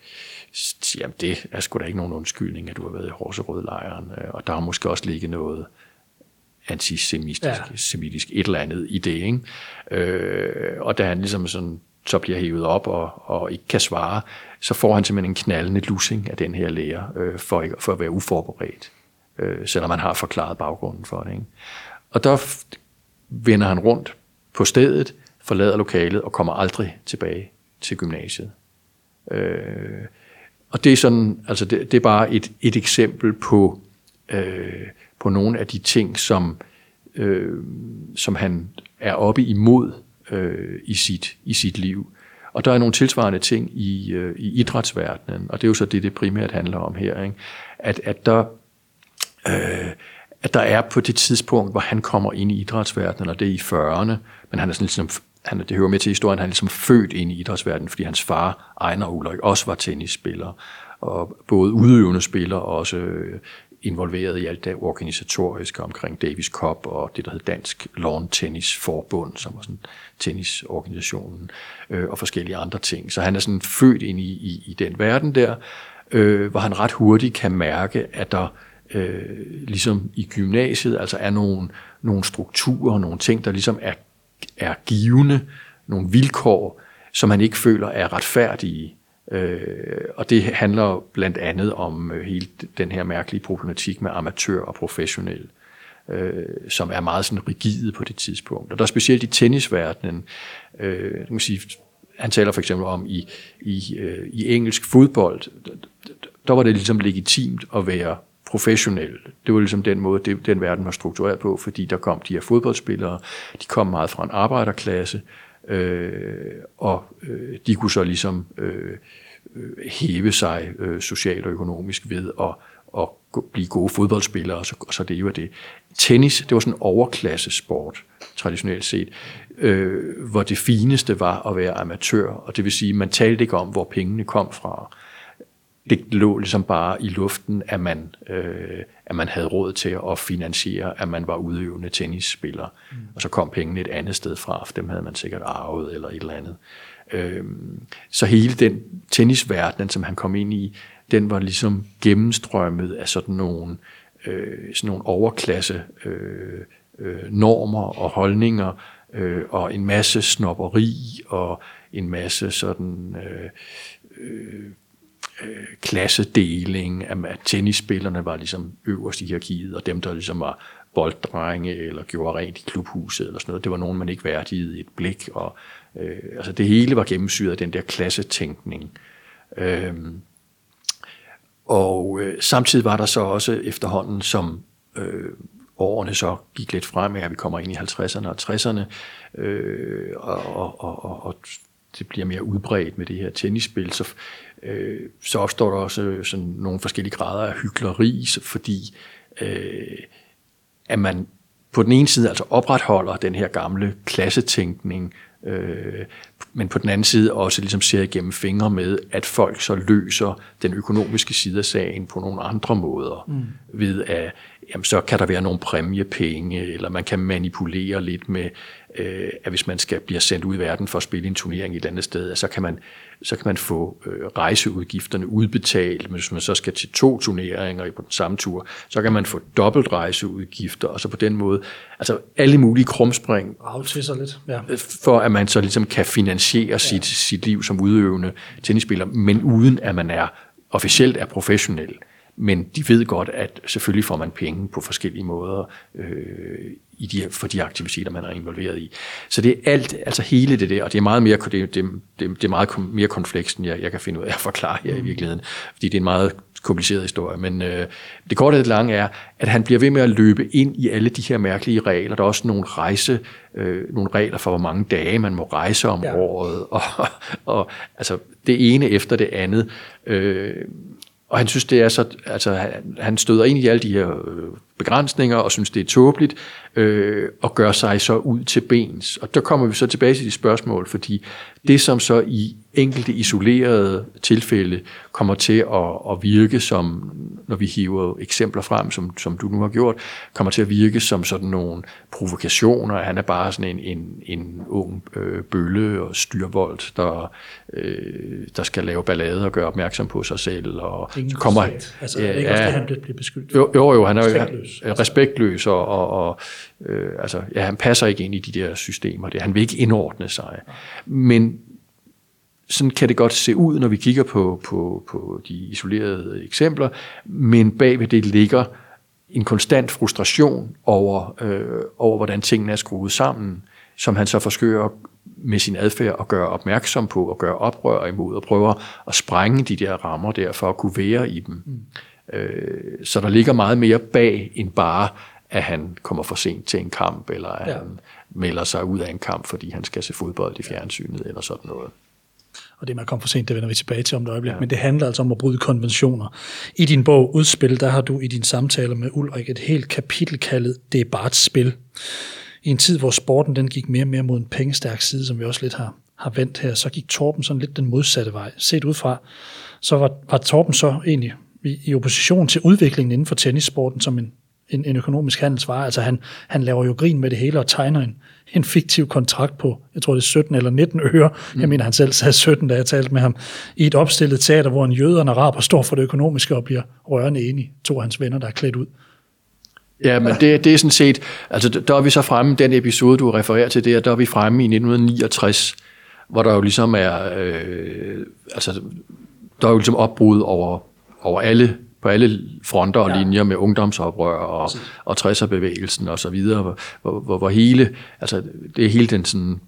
jamen det er sgu da ikke nogen undskyldning, at du har været i Horserød-lejren, øh, og der har måske også ligget noget antisemitisk ja. semitisk, et eller andet i det. Ikke? Øh, og da han ligesom sådan så bliver hævet op og, og ikke kan svare, så får han simpelthen en knaldende lussing af den her lærer, øh, for, ikke, for at være uforberedt, øh, selvom man har forklaret baggrunden for det. Ikke? Og der vender han rundt på stedet, forlader lokalet og kommer aldrig tilbage til gymnasiet. Øh, og det er sådan, altså det, det er bare et, et eksempel på, øh, på nogle af de ting, som, øh, som han er oppe imod øh, i, sit, i sit liv. Og der er nogle tilsvarende ting i, øh, i idrætsverdenen, og det er jo så det, det primært handler om her. Ikke? At, at, der, øh, at der er på det tidspunkt, hvor han kommer ind i idrætsverdenen, og det er i 40'erne, men han er sådan ligesom han, det hører med til historien, han er ligesom født ind i idrætsverdenen, fordi hans far, Ejner Ulrik, også var tennisspiller, og både udøvende spiller og også øh, involveret i alt det organisatoriske omkring Davis Cup og det, der hed Dansk Lawn Tennis Forbund, som var sådan tennisorganisationen, øh, og forskellige andre ting. Så han er sådan født ind i, i, i den verden der, øh, hvor han ret hurtigt kan mærke, at der øh, ligesom i gymnasiet altså er nogle, nogle strukturer, og nogle ting, der ligesom er, er givende, nogle vilkår, som han ikke føler er retfærdige. Øh, og det handler blandt andet om øh, hele den her mærkelige problematik med amatør og professionel, øh, som er meget sådan rigide på det tidspunkt. Og der er specielt i tennisverdenen, øh, man sige, han taler for eksempel om i, i, øh, i engelsk fodbold, der var det ligesom legitimt at være professionel. Det var ligesom den måde, det, den verden var struktureret på, fordi der kom de her fodboldspillere, de kom meget fra en arbejderklasse, øh, og øh, de kunne så ligesom øh, øh, hæve sig øh, socialt og økonomisk ved at, at blive gode fodboldspillere, og så, og så det var det. Tennis, det var sådan en overklassesport, traditionelt set, øh, hvor det fineste var at være amatør, og det vil sige, man talte ikke om, hvor pengene kom fra det lå ligesom bare i luften, at man, øh, at man havde råd til at finansiere, at man var udøvende tennisspiller. Mm. Og så kom pengene et andet sted fra, for dem havde man sikkert arvet eller et eller andet. Øh, så hele den tennisverden, som han kom ind i, den var ligesom gennemstrømmet af sådan nogle, øh, sådan nogle overklasse øh, øh, normer og holdninger, øh, og en masse snopperi og en masse sådan... Øh, øh, øh, klassedeling, at tennisspillerne var ligesom øverst i hierarkiet, og dem, der ligesom var bolddrenge eller gjorde rent i klubhuset eller sådan noget, det var nogen, man ikke værdigede et blik, og øh, altså det hele var gennemsyret af den der klassetænkning. Øhm, og øh, samtidig var der så også efterhånden, som øh, årene så gik lidt frem, at vi kommer ind i 50'erne og 60'erne, øh, og, og, og, og det bliver mere udbredt med det her tennisspil, så, øh, så opstår der også sådan nogle forskellige grader af hykleri, fordi øh, at man på den ene side altså opretholder den her gamle klassetænkning, øh, men på den anden side også ligesom ser igennem fingre med, at folk så løser den økonomiske side af sagen på nogle andre måder, mm. ved at jamen, så kan der være nogle præmiepenge, eller man kan manipulere lidt med, øh, at hvis man skal blive sendt ud i verden for at spille en turnering et andet sted, så kan man, så kan man få øh, rejseudgifterne udbetalt, men hvis man så skal til to turneringer på den samme tur, så kan man få dobbelt rejseudgifter, og så på den måde, altså alle mulige krumspring, sig lidt. Ja. for at man så ligesom kan finansiere ja. sit, sit liv som udøvende tennisspiller, men uden at man er officielt er professionel men de ved godt, at selvfølgelig får man penge på forskellige måder øh, i de, for de aktiviteter, man er involveret i. Så det er alt, altså hele det der, og det er meget mere, det, det, det, det er meget mere komplekst, end jeg, jeg kan finde ud af at forklare her i mm. virkeligheden, fordi det er en meget kompliceret historie. Men øh, det korte og det lange er, at han bliver ved med at løbe ind i alle de her mærkelige regler. Der er også nogle rejse, øh, nogle regler for, hvor mange dage man må rejse om ja. året, og, og altså det ene efter det andet. Øh, og han synes, det er så, altså han støder ind i alle de her øh, begrænsninger og synes, det er tåbeligt, øh, og gør sig så ud til bens. Og der kommer vi så tilbage til de spørgsmål, fordi det, som så i enkelte isolerede tilfælde kommer til at, at virke som, når vi hiver eksempler frem, som, som du nu har gjort, kommer til at virke som sådan nogle provokationer. Han er bare sådan en, en, en ung øh, bølle og styrvold, der, øh, der skal lave ballade og gøre opmærksom på sig selv. Og Ingen så kommer, altså, ja, ikke også, det, han bliver beskyldt Jo, jo, jo han er han, Øh, respektløs og, og, og øh, altså, ja, han passer ikke ind i de der systemer. Det. Han vil ikke indordne sig. Men sådan kan det godt se ud, når vi kigger på, på, på de isolerede eksempler, men bagved det ligger en konstant frustration over, øh, over hvordan tingene er skruet sammen, som han så forsøger med sin adfærd at gøre opmærksom på og gøre oprør imod og prøver at sprænge de der rammer der for at kunne være i dem. Mm. Øh, så der ligger meget mere bag end bare, at han kommer for sent til en kamp, eller at ja. han melder sig ud af en kamp, fordi han skal se fodbold i fjernsynet eller sådan noget. Og det med at komme for sent, det vender vi tilbage til om et øjeblik. Ja. Men det handler altså om at bryde konventioner. I din bog Udspil, der har du i din samtaler med Ulrik et helt kapitel kaldet Det er bare et spil. I en tid, hvor sporten den gik mere og mere mod en pengestærk side, som vi også lidt har, har vendt her, så gik Torben sådan lidt den modsatte vej. Set ud fra, så var, var Torben så egentlig i, opposition til udviklingen inden for tennissporten som en, en, en økonomisk handelsvare. Altså han, han laver jo grin med det hele og tegner en, en fiktiv kontrakt på, jeg tror det er 17 eller 19 øre, mm. jeg mener han selv sagde 17, da jeg talte med ham, i et opstillet teater, hvor en jøde og en araber står for det økonomiske og bliver rørende enige, to af hans venner, der er klædt ud. Ja, men det, det er sådan set, altså der er vi så fremme, den episode, du refererer til der, der er vi fremme i 1969, hvor der jo ligesom er, øh, altså der er jo ligesom opbrud over, over alle på alle fronter og linjer med ungdomsoprør og, og 60'er-bevægelsen og så videre, hvor, hvor, hvor hele, altså det er hele den sådan,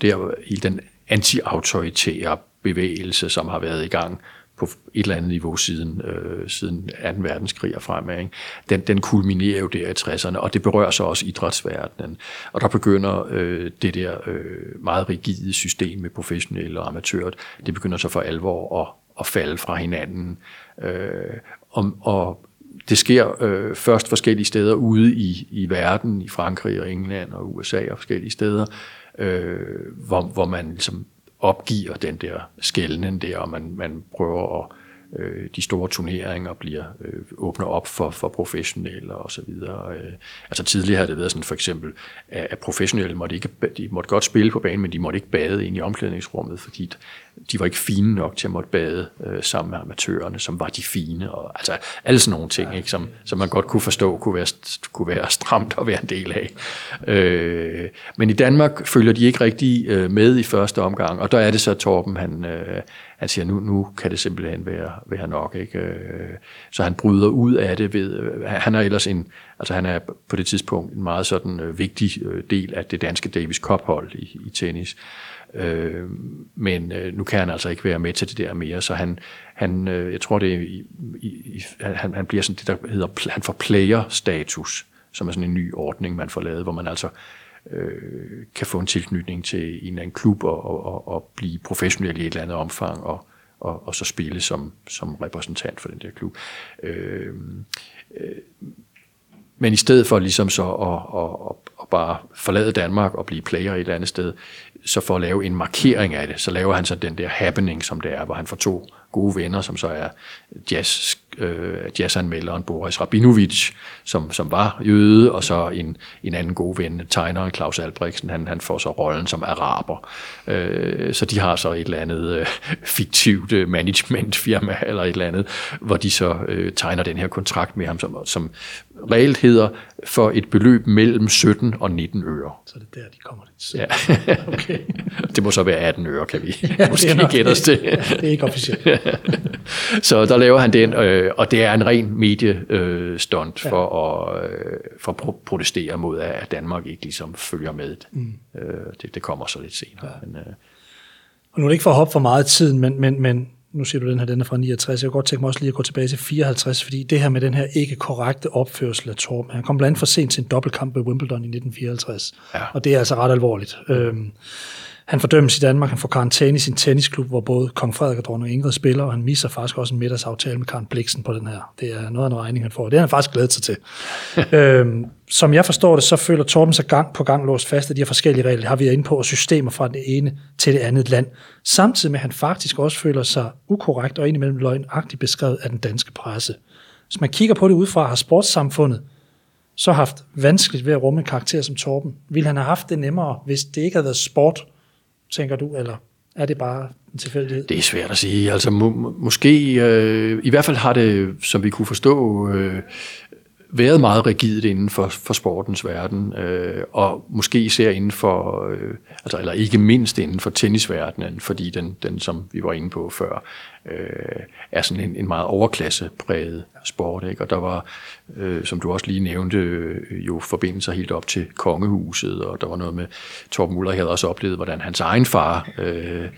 det er hele den anti-autoritære bevægelse, som har været i gang på et eller andet niveau siden, øh, siden 2. verdenskrig og fremad. Ikke? Den, den kulminerer jo der i 60'erne, og det berører så også idrætsverdenen. Og der begynder øh, det der øh, meget rigide system med professionelle og amatører, det begynder så for alvor at, at falde fra hinanden. Øh, Øh, og, og det sker øh, først forskellige steder ude i, i verden, i Frankrig og England og USA og forskellige steder, øh, hvor, hvor man ligesom opgiver den der skældning der, og man, man prøver at øh, de store turneringer bliver øh, åbner op for, for professionelle og så videre. Øh, altså tidligere har det været sådan for eksempel, at professionelle måtte ikke, de måtte godt spille på banen, men de måtte ikke bade ind i omklædningsrummet, fordi de var ikke fine nok til at måtte bade øh, sammen med amatørerne, som var de fine, og altså alle sådan nogle ting, ikke, som, som man godt kunne forstå, kunne være, kunne være stramt at være en del af. Øh, men i Danmark følger de ikke rigtig øh, med i første omgang, og der er det så, Torben, han, øh, han siger, nu, nu kan det simpelthen være, være nok. Ikke? Øh, så han bryder ud af det ved, øh, han er ellers en, altså han er på det tidspunkt en meget sådan øh, vigtig øh, del af det danske Davis Cup hold i, i tennis. Øh, men øh, nu kan han altså ikke være med til det der mere, så han, han øh, jeg tror det er, i, i, han, han bliver sådan det, der hedder, han får player-status, som er sådan en ny ordning, man får lavet, hvor man altså øh, kan få en tilknytning til en eller anden klub og, og, og, og blive professionel i et eller andet omfang og, og, og så spille som, som repræsentant for den der klub. Øh, øh, men i stedet for ligesom så at, at, at, at bare forlade Danmark og blive player et eller andet sted, så for at lave en markering af det, så laver han så den der happening, som det er, hvor han får to gode venner, som så er jazz, øh, jazzanmelderen Boris Rabinovic, som, som var jøde, og så en, en anden god ven, tegneren Claus Albrechtsen, han, han får så rollen som araber. Øh, så de har så et eller andet øh, fiktivt øh, managementfirma, eller et eller andet, hvor de så øh, tegner den her kontrakt med ham, som, som reelt hedder for et beløb mellem 17 og 19 øre. Så det er der, de kommer lidt. Ja. okay. det må så være 18 øre, kan vi ja, måske gætte os til. ja, det er ikke officielt. så der laver han den, øh, og det er en ren mediestunt øh, for, at, øh, for at protestere mod, at Danmark ikke ligesom følger med. Mm. Øh, det, det kommer så lidt senere. Ja. Men, øh, og nu er det ikke for at hoppe for meget tiden, men, men, men nu siger du den her, den er fra 69, jeg kunne godt tænke mig også lige at gå tilbage til 54, fordi det her med den her ikke korrekte opførsel af Torben, han kom blandt andet for sent til en dobbeltkamp ved Wimbledon i 1954, ja. og det er altså ret alvorligt. Øhm, han fordømmes i Danmark, han får karantæne i sin tennisklub, hvor både kong Frederik og dronning Ingrid spiller, og han misser faktisk også en middagsaftale med Karen Bliksen på den her. Det er noget af en regning, han får. Det har han faktisk glædet sig til. øhm, som jeg forstår det, så føler Torben sig gang på gang låst fast af de her forskellige regler, har vi inde på, og systemer fra det ene til det andet land. Samtidig med, at han faktisk også føler sig ukorrekt og indimellem løgnagtigt beskrevet af den danske presse. Hvis man kigger på det udefra, har sportssamfundet så haft vanskeligt ved at rumme en karakter som Torben. Vil han have haft det nemmere, hvis det ikke havde været sport, tænker du, eller er det bare en tilfældighed? Det er svært at sige. Altså må, måske, øh, i hvert fald har det, som vi kunne forstå, øh, været meget rigidt inden for, for sportens verden, øh, og måske især inden for, øh, altså, eller ikke mindst inden for tennisverdenen, fordi den, den som vi var inde på før, øh, er sådan en, en meget overklassepræget sport. Ikke? Og der var, øh, som du også lige nævnte, øh, jo forbindelser helt op til kongehuset, og der var noget med, Torben Muller havde også oplevet, hvordan hans egen far, øh,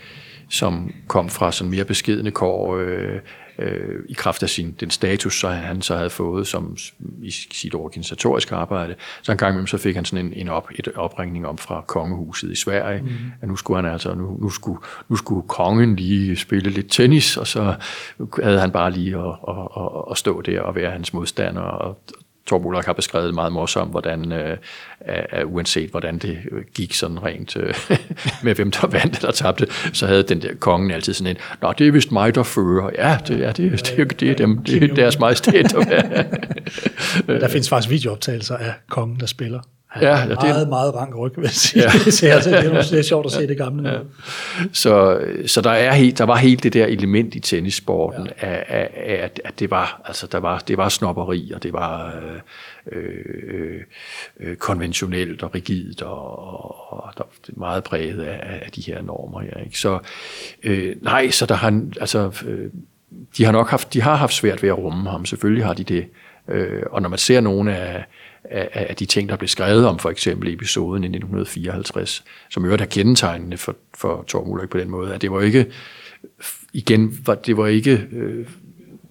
som kom fra sådan mere beskedende kår, øh, øh, i kraft af sin, den status, så han så havde fået som i sit organisatoriske arbejde. Så en gang imellem så fik han sådan en, en op, et opringning om fra kongehuset i Sverige, mm. at nu skulle han altså, nu, nu, skulle, nu skulle kongen lige spille lidt tennis, og så havde han bare lige at, at, at, at stå der og være hans modstander, og Torb Ulrik har beskrevet meget morsomt, hvordan, øh, uh, uanset hvordan det gik sådan rent øh, med hvem der vandt eller tabte, så havde den der kongen altid sådan en, nå, det er vist mig, der fører. Ja, det er, det, det, det, det er dem, det er deres majestæt. der findes faktisk videooptagelser af kongen, der spiller. Ja, ja, det er meget, meget rank ryg, vil jeg sige. Ja. det, er, det, er, det er sjovt at se det gamle. Ja. Så, så der, er helt, der var helt det der element i tennissporten, ja. af, af, af, at det var, altså, der var, det var snopperi, og det var øh, øh, øh, konventionelt og rigidt, og, og der var meget præget af, af de her normer her. Ikke? Så øh, nej, så der har, altså, øh, de har nok haft, de har haft svært ved at rumme ham, selvfølgelig har de det. Øh, og når man ser nogle af af, af de ting, der blev skrevet om for eksempel episoden i 1954, som øvrigt er kendetegnende for, for Torben Ulrik på den måde, at det var ikke, igen, var, det var ikke, øh,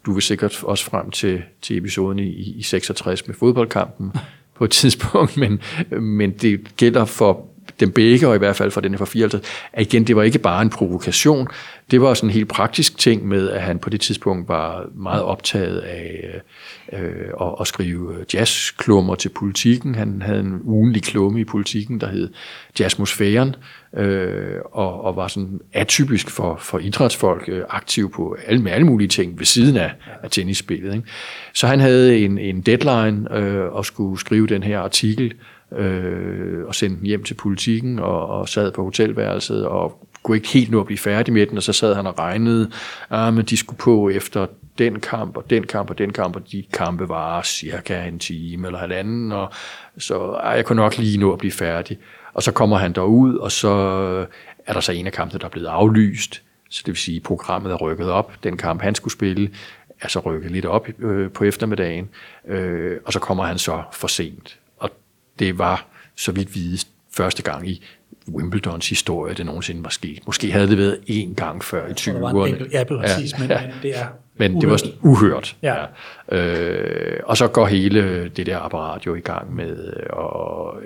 du vil sikkert også frem til, til episoden i, i 66 med fodboldkampen på et tidspunkt, men, men det gælder for dem begge, og i hvert fald for den fra 54, at igen, det var ikke bare en provokation, det var sådan en helt praktisk ting med, at han på det tidspunkt var meget optaget af øh, at, at skrive jazzklummer til politikken. Han havde en ugenlig klumme i politikken, der hed Jazzmosfæren, øh, og, og var sådan atypisk for, for idrætsfolk, øh, aktiv på alle, med alle mulige ting ved siden af, af tennisspillet. Ikke? Så han havde en, en deadline øh, og skulle skrive den her artikel, øh, og sendte den hjem til politikken og, og sad på hotelværelset og kunne ikke helt nå at blive færdig med den, og så sad han og regnede, ah, men de skulle på efter den kamp, og den kamp, og den kamp, og de kampe var cirka en time eller halvanden, og så ah, jeg kunne nok lige nå at blive færdig. Og så kommer han derud, og så er der så en af kampene, der er blevet aflyst, så det vil sige, at programmet er rykket op. Den kamp, han skulle spille, er så rykket lidt op øh, på eftermiddagen, øh, og så kommer han så for sent. Og det var, så vidt vides, første gang i Wimbledons historie, det nogensinde var sket. Måske havde det været én gang før i 20'erne. Ja, præcis, ja, men, ja. men det er Men uhørt. det var uhørt. Ja. Ja. Øh, og så går hele det der apparat jo i gang med, og,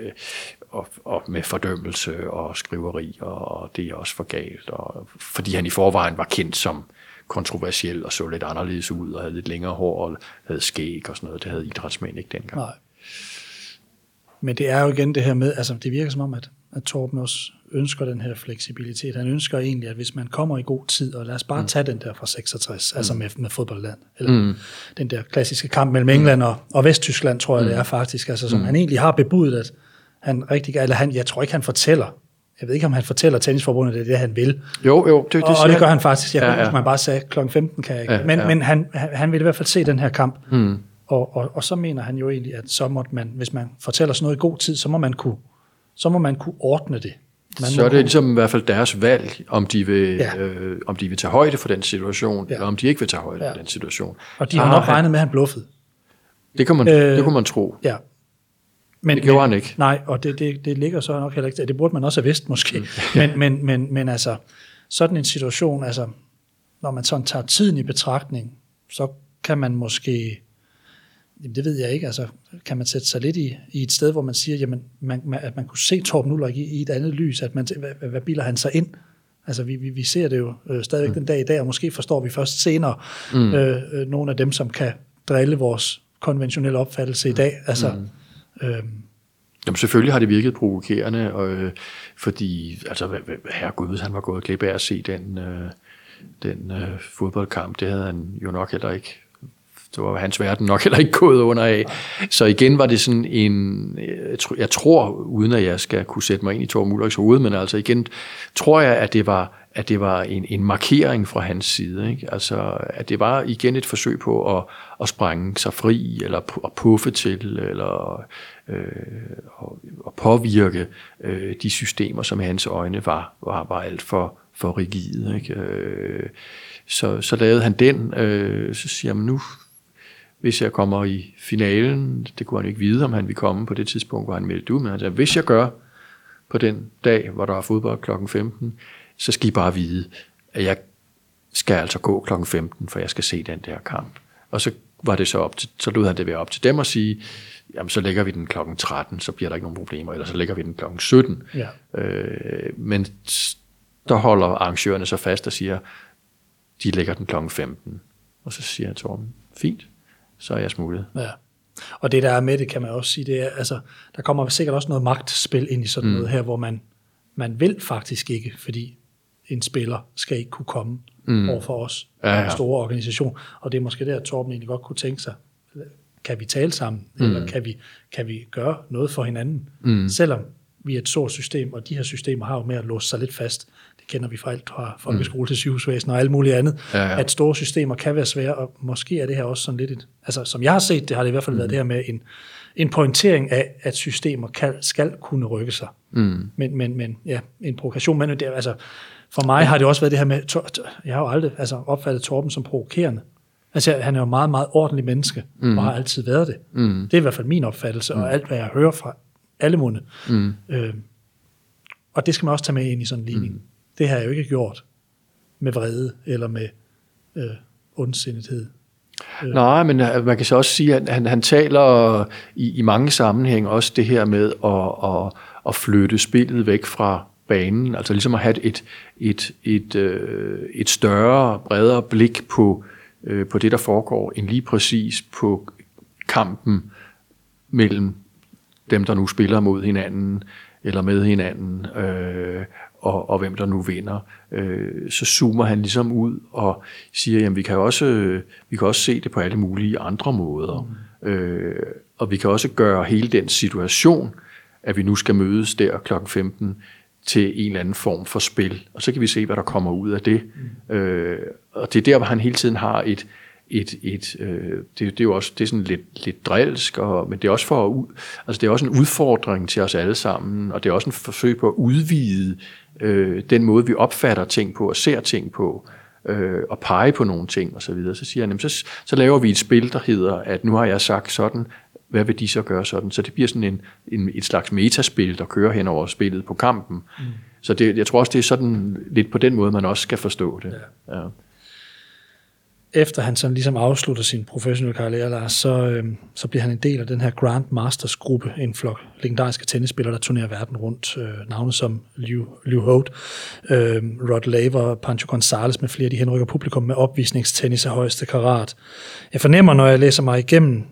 og, og med fordømmelse og skriveri, og det er også for galt. Og, fordi han i forvejen var kendt som kontroversiel og så lidt anderledes ud, og havde lidt længere hår og havde skæg og sådan noget. Det havde idrætsmænd ikke dengang. Nej. Men det er jo igen det her med, altså det virker som om, at, at Torben også ønsker den her fleksibilitet. Han ønsker egentlig, at hvis man kommer i god tid, og lad os bare mm. tage den der fra 66, mm. altså med, med fodboldland, eller mm. den der klassiske kamp mellem England og, og Vesttyskland, tror jeg mm. det er faktisk, altså som mm. han egentlig har bebudet, at han rigtig, eller han, jeg tror ikke, han fortæller, jeg ved ikke, om han fortæller tennisforbundet, det er det, han vil. Jo, jo. Det, det og, og det gør han faktisk. Jeg ja, ja. man bare sagde, kl. 15 kan jeg ikke. Ja, men, ja. men han, han vil i hvert fald se den her kamp. Mm. Og, og, og så mener han jo egentlig, at så måtte man, hvis man fortæller sådan noget i god tid, så må man kunne, så må man kunne ordne det. Man så er det ligesom i hvert fald deres valg, om de vil, ja. øh, om de vil tage højde for den situation, ja. eller om de ikke vil tage højde ja. for den situation. Og de har ah, nok regnet med, at han bluffede. Det kan man, øh, det kunne man tro. Ja. Men, det gjorde men, han ikke. Nej, og det, det, det ligger så nok heller ikke. Det burde man også have vidst måske. Mm. men, men, men, men altså, sådan en situation, altså, når man sådan tager tiden i betragtning, så kan man måske Jamen, det ved jeg ikke. Altså, kan man sætte sig lidt i, i et sted, hvor man siger, jamen, man, at man kunne se Torben Ulrik i, i et andet lys, at man, hvad, hvad biler han sig ind? Altså, vi, vi, vi ser det jo øh, stadigvæk mm. den dag i dag, og måske forstår vi først senere mm. øh, øh, nogle af dem, som kan drille vores konventionelle opfattelse i dag. Altså, mm. øh, Jamen selvfølgelig har det virket provokerende, og, øh, fordi altså, herregud, hvis han var gået glip af at se den, øh, den øh, fodboldkamp, det havde han jo nok heller ikke det var hans verden nok heller ikke gået under af. Så igen var det sådan en, jeg tror, uden at jeg skal kunne sætte mig ind i Thor Mulleriks hoved, men altså igen, tror jeg, at det var, at det var en, en markering fra hans side. Ikke? Altså, at det var igen et forsøg på at, at sprænge sig fri, eller at puffe til, eller øh, at påvirke øh, de systemer, som i hans øjne var, var, var alt for, for rigide. Ikke? Øh, så, så lavede han den, øh, så siger man nu hvis jeg kommer i finalen, det kunne han ikke vide, om han ville komme på det tidspunkt, hvor han meldte ud, men han sagde, hvis jeg gør på den dag, hvor der er fodbold kl. 15, så skal I bare vide, at jeg skal altså gå kl. 15, for jeg skal se den der kamp. Og så var det så op til, så lod han det være op til dem at sige, jamen så lægger vi den kl. 13, så bliver der ikke nogen problemer, eller så lægger vi den kl. 17. Ja. Øh, men der holder arrangørerne så fast og siger, de lægger den kl. 15. Og så siger Torben, fint, så er jeg smuglet. Ja. Og det der er med det, kan man også sige, det er, altså, der kommer sikkert også noget magtspil ind i sådan mm. noget her, hvor man, man vil faktisk ikke, fordi en spiller skal ikke kunne komme mm. over for os, ja, ja. en stor organisation. Og det er måske der, Torben egentlig godt kunne tænke sig, kan vi tale sammen, mm. eller kan vi, kan vi gøre noget for hinanden, mm. selvom vi er et stort system, og de her systemer har jo med at låse sig lidt fast kender vi fra alt fra folkeskole mm. til sygehusvæsen og alt muligt andet, ja, ja. at store systemer kan være svære, og måske er det her også sådan lidt et, altså som jeg har set, det har det i hvert fald mm. været det her med en, en pointering af, at systemer kan, skal kunne rykke sig. Mm. Men, men, men ja, en provokation, men det, altså, for mig har det også været det her med, jeg har jo aldrig altså, opfattet Torben som provokerende. Altså, han er jo meget, meget ordentlig menneske, mm. og har altid været det. Mm. Det er i hvert fald min opfattelse, mm. og alt, hvad jeg hører fra alle munde. Mm. Øh, og det skal man også tage med ind i sådan en ligning. Mm. Det har jeg jo ikke gjort med vrede eller med øh, ondsindethed. Øh. Nej, men øh, man kan så også sige, at han, han taler i, i mange sammenhæng også det her med at, at, at flytte spillet væk fra banen, altså ligesom at have et, et, et, øh, et større, bredere blik på, øh, på det, der foregår, end lige præcis på kampen mellem dem, der nu spiller mod hinanden, eller med hinanden, øh, og, og hvem der nu vinder, øh, så zoomer han ligesom ud og siger, jamen vi kan også, vi kan også se det på alle mulige andre måder. Mm. Øh, og vi kan også gøre hele den situation, at vi nu skal mødes der kl. 15, til en eller anden form for spil. Og så kan vi se, hvad der kommer ud af det. Mm. Øh, og det er der, hvor han hele tiden har et, et, et øh, det, det er jo også det er sådan lidt, lidt drilsk, og, men det er også for altså det er også en udfordring til os alle sammen, og det er også en forsøg på at udvide øh, den måde, vi opfatter ting på og ser ting på, øh, og pege på nogle ting osv., så, videre. så siger han, så, så laver vi et spil, der hedder, at nu har jeg sagt sådan, hvad vil de så gøre sådan? Så det bliver sådan en, en, et slags metaspil, der kører hen over spillet på kampen. Mm. Så det, jeg tror også, det er sådan lidt på den måde, man også skal forstå det. Ja. Ja efter han sådan ligesom afslutter sin professionelle karriere, Lars, så, øh, så bliver han en del af den her Grand Masters gruppe, en flok legendariske tennisspillere, der turnerer verden rundt. Øh, navne som Liu, Liu Holt, øh, Rod Laver, Pancho Gonzalez med flere, de henrykker publikum med opvisningstennis af højeste karat. Jeg fornemmer, når jeg læser mig igennem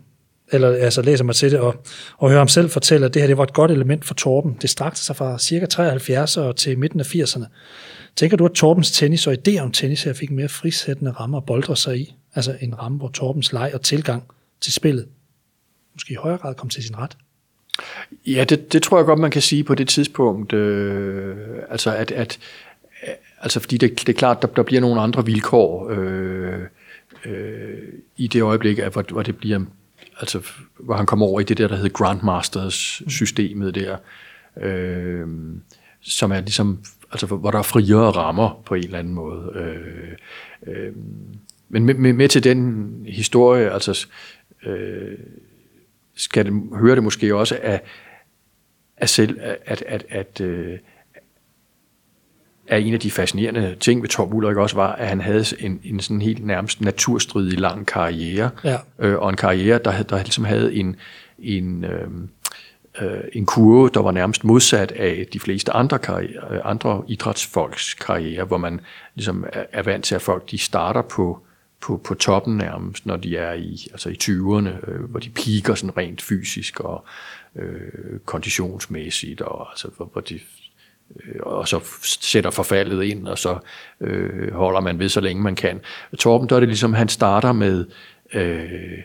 eller altså læser mig til det, og, og hører ham selv fortælle, at det her det var et godt element for Torben. Det strakte sig fra cirka 73 og til midten af 80'erne. Tænker du, at Torbens tennis og idé om tennis her fik mere frisættende rammer at boldre sig i? Altså en ramme, hvor Torbens leg og tilgang til spillet måske i højere grad kom til sin ret? Ja, det, det tror jeg godt, man kan sige på det tidspunkt. Øh, altså, at, at, øh, altså, fordi det, det er klart, der, der bliver nogle andre vilkår øh, øh, i det øjeblik, at, hvor, hvor det bliver, altså, hvor han kommer over i det der, der hedder Grandmasters-systemet der, øh, som er ligesom altså hvor der er friere rammer på en eller anden måde. Øh, øh, men med, med, med til den historie, altså øh, skal det, høre det måske også af, af selv, at, at, at, øh, at en af de fascinerende ting ved Torb Ulrik også var, at han havde en, en sådan helt nærmest naturstridig lang karriere, ja. øh, og en karriere, der, der ligesom havde en, en øh, øh, en kurve, der var nærmest modsat af de fleste andre, karriere, øh, andre idrætsfolks karriere, hvor man ligesom er, er vant til, at folk de starter på, på, på toppen nærmest, når de er i, altså i 20'erne, øh, hvor de piker sådan rent fysisk og øh, konditionsmæssigt, og altså, hvor, hvor de øh, og så sætter forfaldet ind, og så øh, holder man ved, så længe man kan. Torben, der er det ligesom, han starter med øh,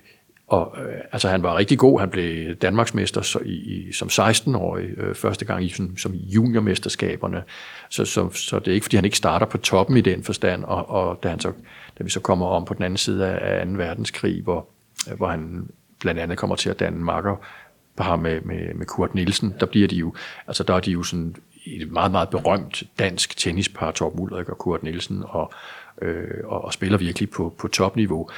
og øh, altså han var rigtig god. Han blev Danmarksmester så i, i, som 16-årig øh, første gang i som, som juniormesterskaberne. Så, så, så det er ikke, fordi han ikke starter på toppen i den forstand. Og, og da, han så, da vi så kommer om på den anden side af 2. verdenskrig, hvor, øh, hvor han blandt andet kommer til at danne makker par med, med, med Kurt Nielsen, der bliver de jo, altså der er de jo sådan et meget, meget berømt dansk tennispar, Torben Ulrik og Kurt Nielsen, og, øh, og, og spiller virkelig på, på topniveau.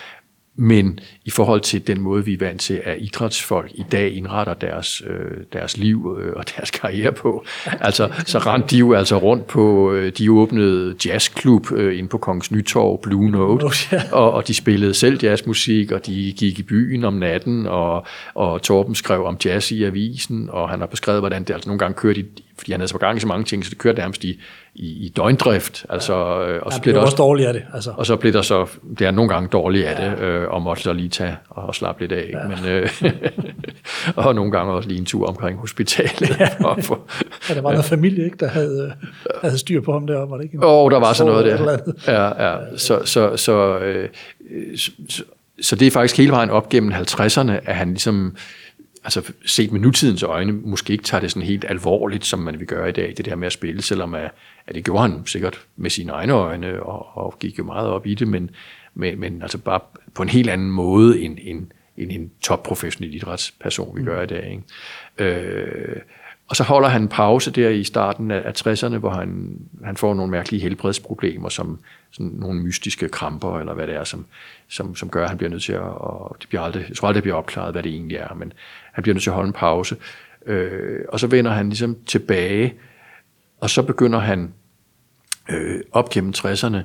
Men i forhold til den måde, vi er vant til, at idrætsfolk i dag indretter deres, øh, deres liv øh, og deres karriere på, altså, så rendte de jo altså rundt på, øh, de åbnede jazzklub øh, inde på Kongens Nytorv, Blue Note, og, og de spillede selv jazzmusik, og de gik i byen om natten, og, og Torben skrev om jazz i avisen, og han har beskrevet, hvordan det altså nogle gange kørte i, fordi han havde så gang i så mange ting, så det kørte nærmest i, i, i døgndrift. Altså, ja. og så blev det også dårligt af det. Altså. Og så blev der så, det er nogle gange dårligt af ja. det, øh, og måtte så lige tage og slappe lidt af. Ja. Men, øh, og nogle gange også lige en tur omkring hospitalet. Ja, for, for, ja der var noget familie, ikke, der havde, havde styr på ham deroppe, var det ikke? Åh, oh, der var sådan noget der. Ja, ja. Så, så, så, øh, så, så, så det er faktisk hele vejen op gennem 50'erne, at han ligesom altså set med nutidens øjne, måske ikke tager det sådan helt alvorligt, som man vil gøre i dag, det der med at spille, selvom at, at det gjorde han sikkert med sine egne øjne, og, og gik jo meget op i det, men, men, men altså bare på en helt anden måde end, end, end en topprofessionel idrætsperson, vi gør i dag. Ikke? Øh, og så holder han en pause der i starten af, 60'erne, hvor han, han får nogle mærkelige helbredsproblemer, som sådan nogle mystiske kramper, eller hvad det er, som, som, som gør, at han bliver nødt til at, og det bliver aldrig, jeg tror aldrig, det bliver opklaret, hvad det egentlig er, men han bliver nødt til at holde en pause. Øh, og så vender han ligesom tilbage, og så begynder han øh, op gennem 60'erne,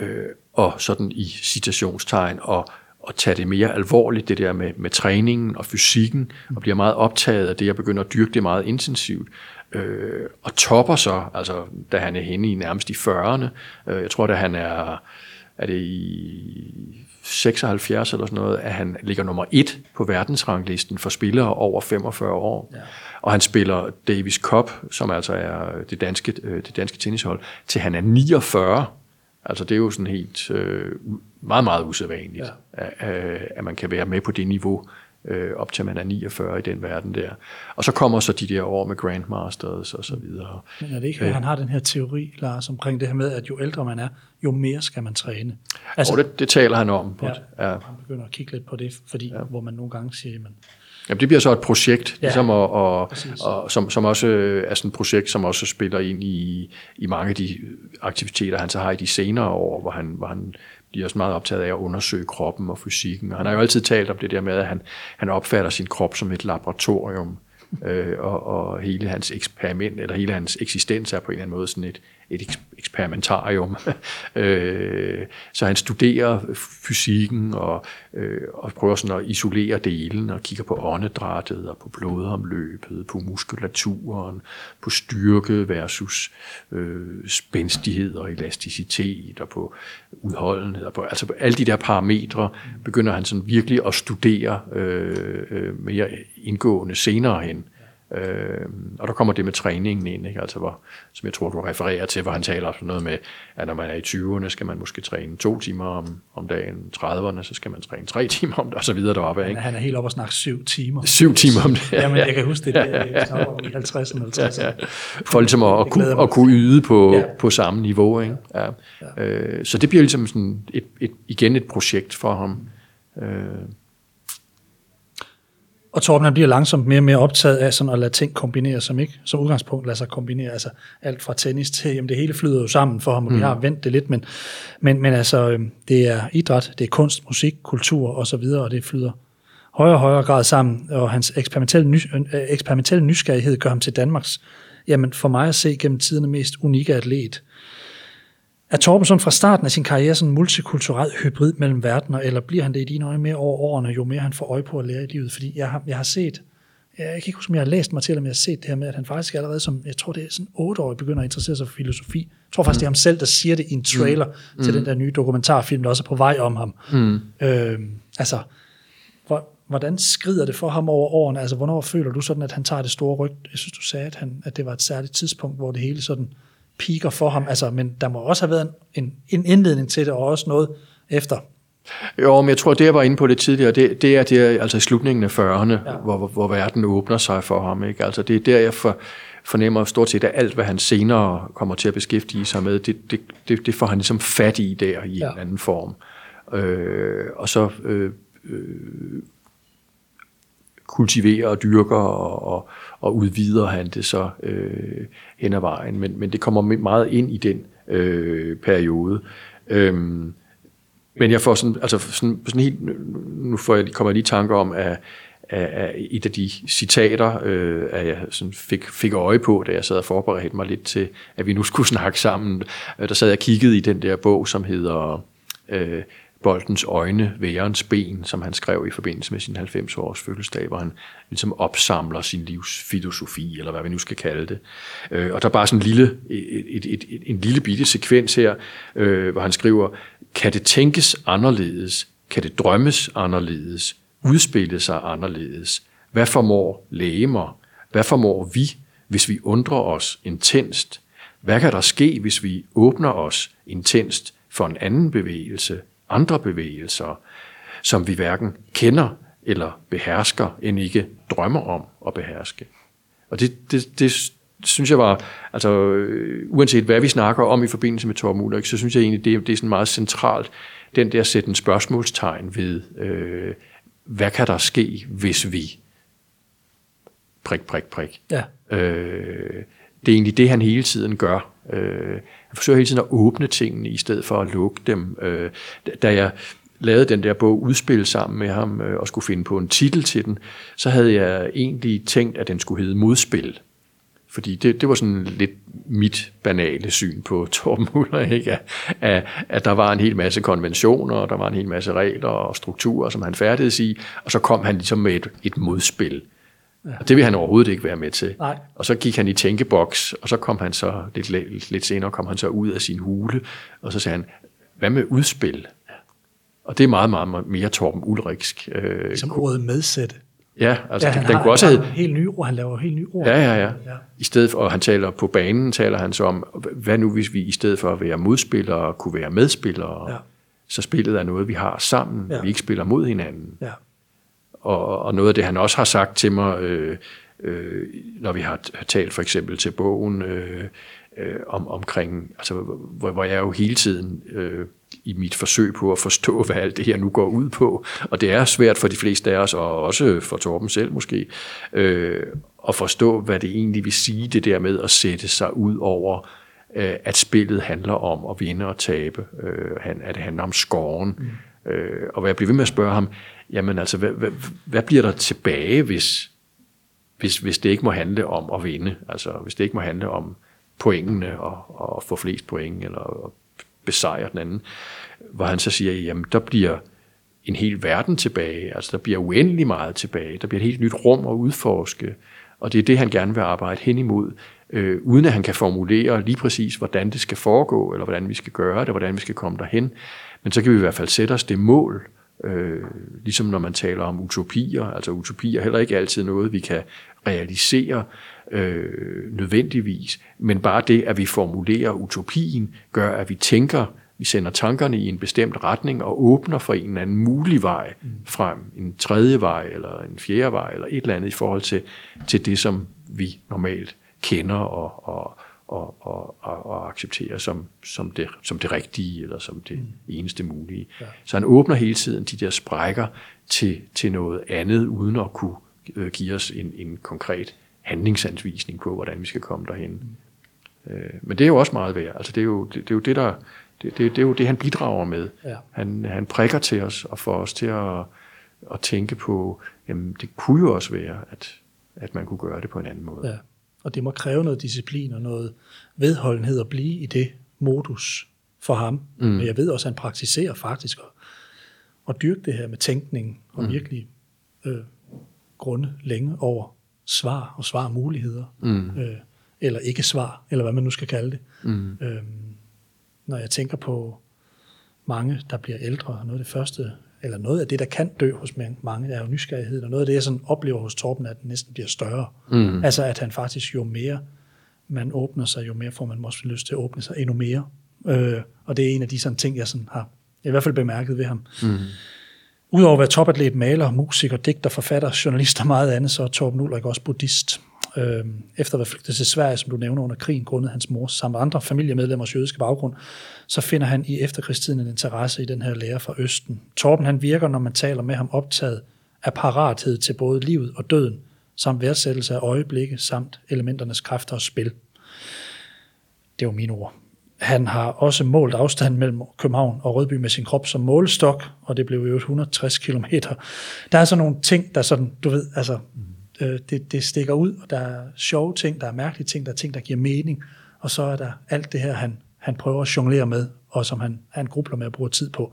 øh, og sådan i citationstegn, og at tage det mere alvorligt, det der med, med træningen og fysikken, og bliver meget optaget af det, jeg begynder at dyrke det meget intensivt. Øh, og topper så, altså da han er henne i nærmest i 40'erne, øh, jeg tror da han er, er det i 76 eller sådan noget, at han ligger nummer et på verdensranglisten for spillere over 45 år. Ja. Og han spiller Davis Cup, som altså er det danske, øh, det danske tennishold, til han er 49. Altså det er jo sådan helt øh, meget, meget usædvanligt, ja. at, at man kan være med på det niveau, øh, op til man er 49 i den verden der. Og så kommer så de der år med Grandmasters og så videre. Men er det ikke, at han har den her teori, Lars, omkring det her med, at jo ældre man er, jo mere skal man træne? Altså, og det, det taler han om. På, ja, ja. Han begynder at kigge lidt på det, fordi ja. hvor man nogle gange siger, man, Jamen, det bliver så et projekt, ja, ligesom, og, og, og, som, som også er sådan et projekt, som også spiller ind i, i mange af de aktiviteter, han så har i de senere år, hvor han, hvor han bliver også meget optaget af at undersøge kroppen og fysikken. Og han har jo altid talt om det der med, at han, han opfatter sin krop som et laboratorium, øh, og, og hele hans eksperiment, eller hele hans eksistens er på en eller anden måde sådan et, et eksperimentarium. Øh, så han studerer fysikken og, øh, og prøver sådan at isolere delen og kigger på åndedrættet og på blodomløbet, på muskulaturen, på styrke versus øh, spændstighed og elasticitet og på udholdenhed. Og på, altså på alle de der parametre begynder han sådan virkelig at studere øh, øh mere indgående senere hen. Øh, og der kommer det med træningen ind, ikke? Altså hvor, som jeg tror, du refererer til, hvor han taler om noget med, at når man er i 20'erne, skal man måske træne to timer om, om dagen, 30'erne, så skal man træne tre timer om det, og så videre deroppe. Ikke? Han er helt oppe og snakke syv timer. Syv timer om det. Jamen, jeg kan huske det, det er i 50'erne, 50'erne. Ja, ja. For ligesom at, at, kunne, at kunne yde på, ja. på samme niveau. Ikke? Ja. Ja. Øh, så det bliver ligesom sådan et, et, igen et projekt for ham. Øh, og Torben han bliver langsomt mere og mere optaget af sådan at lade ting kombinere, som ikke som udgangspunkt lader sig kombinere. Altså alt fra tennis til, jamen det hele flyder jo sammen for ham, og mm. vi har vendt det lidt, men, men, men altså øhm, det er idræt, det er kunst, musik, kultur og så videre, og det flyder højere og højere grad sammen, og hans eksperimentelle, nys, øh, eksperimentelle nysgerrighed gør ham til Danmarks, jamen for mig at se gennem tiderne mest unikke atlet. Er Torbensen fra starten af sin karriere sådan en multikulturel hybrid mellem verdener, eller bliver han det i dine øjne mere over årene, jo mere han får øje på at lære i livet? Fordi jeg har, jeg har set, jeg kan ikke huske, om jeg har læst mig til, om jeg har set det her med, at han faktisk allerede som, jeg tror det er sådan otte år, begynder at interessere sig for filosofi. Jeg tror faktisk, mm. det er ham selv, der siger det i en trailer mm. til mm. den der nye dokumentarfilm, der også er på vej om ham. Mm. Øh, altså, hvor, hvordan skrider det for ham over årene? Altså, hvornår føler du sådan, at han tager det store ryg? Jeg synes, du sagde, at, han, at det var et særligt tidspunkt, hvor det hele sådan piker for ham. Altså, men der må også have været en, en indledning til det, og også noget efter Jo, men jeg tror, det jeg var inde på det tidligere, det, det er det altså i slutningen af 40'erne, ja. hvor, hvor, hvor verden åbner sig for ham. Ikke? Altså det er der, jeg for, fornemmer stort set, at alt, hvad han senere kommer til at beskæftige sig med, det, det, det, det får han ligesom fat i der i ja. en anden form. Øh, og så øh, øh, kultiverer og dyrker og, og, og udvider han det så øh, hen ad vejen. Men, men det kommer meget ind i den øh, periode. Øhm, men jeg får sådan, altså sådan, sådan helt, nu får jeg, kommer jeg lige tanker om, at, at et af de citater, øh, at jeg sådan fik, fik øje på, da jeg sad og forberedte mig lidt til, at vi nu skulle snakke sammen. Øh, der sad jeg og kiggede i den der bog, som hedder øh, Boldens øjne, værens ben, som han skrev i forbindelse med sin 90-års fødselsdag, hvor han ligesom opsamler sin livsfilosofi, eller hvad vi nu skal kalde det. Øh, og der er bare sådan en lille, et, et, et, et, en lille bitte sekvens her, øh, hvor han skriver, kan det tænkes anderledes? Kan det drømmes anderledes? Udspille sig anderledes? Hvad formår læger? Hvad formår vi, hvis vi undrer os intenst? Hvad kan der ske, hvis vi åbner os intenst for en anden bevægelse, andre bevægelser, som vi hverken kender eller behersker, end ikke drømmer om at beherske? Og det, det, det synes jeg var, altså uanset hvad vi snakker om i forbindelse med Torben Ulrik, så synes jeg egentlig, det, det er sådan meget centralt, den der sætte en spørgsmålstegn ved, øh, hvad kan der ske, hvis vi prik, prik, prik. Ja. Øh, det er egentlig det, han hele tiden gør. Øh, jeg forsøger hele tiden at åbne tingene, i stedet for at lukke dem. Øh, da jeg lavede den der bog Udspil sammen med ham, øh, og skulle finde på en titel til den, så havde jeg egentlig tænkt, at den skulle hedde Modspil. Fordi det, det var sådan lidt mit banale syn på Torben Muller, ikke? At, at, der var en hel masse konventioner, og der var en hel masse regler og strukturer, som han færdedes i, og så kom han ligesom med et, et modspil. Ja. Og det vil han overhovedet ikke være med til. Nej. Og så gik han i tænkeboks, og så kom han så, lidt, lidt, lidt senere kom han så ud af sin hule, og så sagde han, hvad med udspil? Og det er meget, meget mere Torben Ulriksk. Øh, Som ordet medsætte. Ja, altså ja, den, den har, kunne også have... Helt nye ord, han laver helt nye ord. Ja, ja, ja, ja. I stedet for, og han taler på banen, taler han så om, hvad nu hvis vi i stedet for at være modspillere, kunne være medspillere, ja. så spillet er noget, vi har sammen, ja. vi ikke spiller mod hinanden. Ja. Og, og noget af det, han også har sagt til mig, øh, øh, når vi har talt for eksempel til bogen, øh, øh, om, omkring, altså, hvor, hvor jeg jo hele tiden øh, i mit forsøg på at forstå, hvad alt det her nu går ud på. Og det er svært for de fleste af os, og også for Torben selv måske, øh, at forstå, hvad det egentlig vil sige, det der med at sætte sig ud over, øh, at spillet handler om at vinde og tabe, øh, at det handler om skoven. Mm. Øh, og hvad jeg bliver ved med at spørge ham, jamen altså, hvad, hvad, hvad bliver der tilbage, hvis, hvis, hvis det ikke må handle om at vinde? Altså, hvis det ikke må handle om pointene og, og få flest point, eller besejre den anden, hvor han så siger, jamen der bliver en hel verden tilbage, altså der bliver uendelig meget tilbage, der bliver et helt nyt rum at udforske, og det er det, han gerne vil arbejde hen imod, øh, uden at han kan formulere lige præcis, hvordan det skal foregå, eller hvordan vi skal gøre det, hvordan vi skal komme derhen. Men så kan vi i hvert fald sætte os det mål, øh, ligesom når man taler om utopier, altså utopier er heller ikke altid noget, vi kan realisere, øh, nødvendigvis, men bare det, at vi formulerer utopien, gør, at vi tænker, vi sender tankerne i en bestemt retning og åbner for en eller anden mulig vej frem, en tredje vej eller en fjerde vej eller et eller andet i forhold til, til det, som vi normalt kender og, og, og, og, og, og accepterer som, som, det, som det rigtige eller som det mm. eneste mulige. Ja. Så han åbner hele tiden de der sprækker til, til noget andet, uden at kunne øh, give os en, en konkret handlingsansvisning på, hvordan vi skal komme derhen. Mm. Øh, men det er jo også meget værd. Altså det er jo det, det, er jo det der det, det, det er jo det, han bidrager med. Ja. Han, han prikker til os og får os til at, at tænke på, jamen det kunne jo også være, at, at man kunne gøre det på en anden måde. Ja. Og det må kræve noget disciplin og noget vedholdenhed at blive i det modus for ham. Mm. Men jeg ved også, at han praktiserer faktisk at, at dyrke det her med tænkning og mm. virkelig øh, grunde længe over svar og svarmuligheder, mm. øh, eller ikke svar, eller hvad man nu skal kalde det. Mm. Øhm, når jeg tænker på mange, der bliver ældre, noget af det første, eller noget af det, der kan dø hos mange, er jo nysgerrighed, og noget af det, jeg sådan oplever hos Torben, at den næsten bliver større. Mm. Altså, at han faktisk jo mere man åbner sig, jo mere får man måske lyst til at åbne sig endnu mere. Øh, og det er en af de sådan ting, jeg sådan har i hvert fald bemærket ved ham. Mm. Udover at være topatlet, maler, musiker, digter, forfatter, journalist og meget andet, så er Torben Ulrik også buddhist øh, efter at være flygtet til Sverige, som du nævner under krigen, grundet hans mors samt andre familiemedlemmers jødiske baggrund, så finder han i efterkrigstiden en interesse i den her lære fra Østen. Torben han virker, når man taler med ham, optaget af parathed til både livet og døden, samt værdsættelse af øjeblikke, samt elementernes kræfter og spil. Det var mine ord. Han har også målt afstanden mellem København og Rødby med sin krop som målestok, og det blev jo 160 km. Der er sådan nogle ting, der sådan, du ved, altså, mhm øh, det, det stikker ud, og der er sjove ting, der er mærkelige ting, der er ting, der giver mening, og så er der alt det her, han, han prøver at jonglere med, og som han, han grubler med at bruge tid på.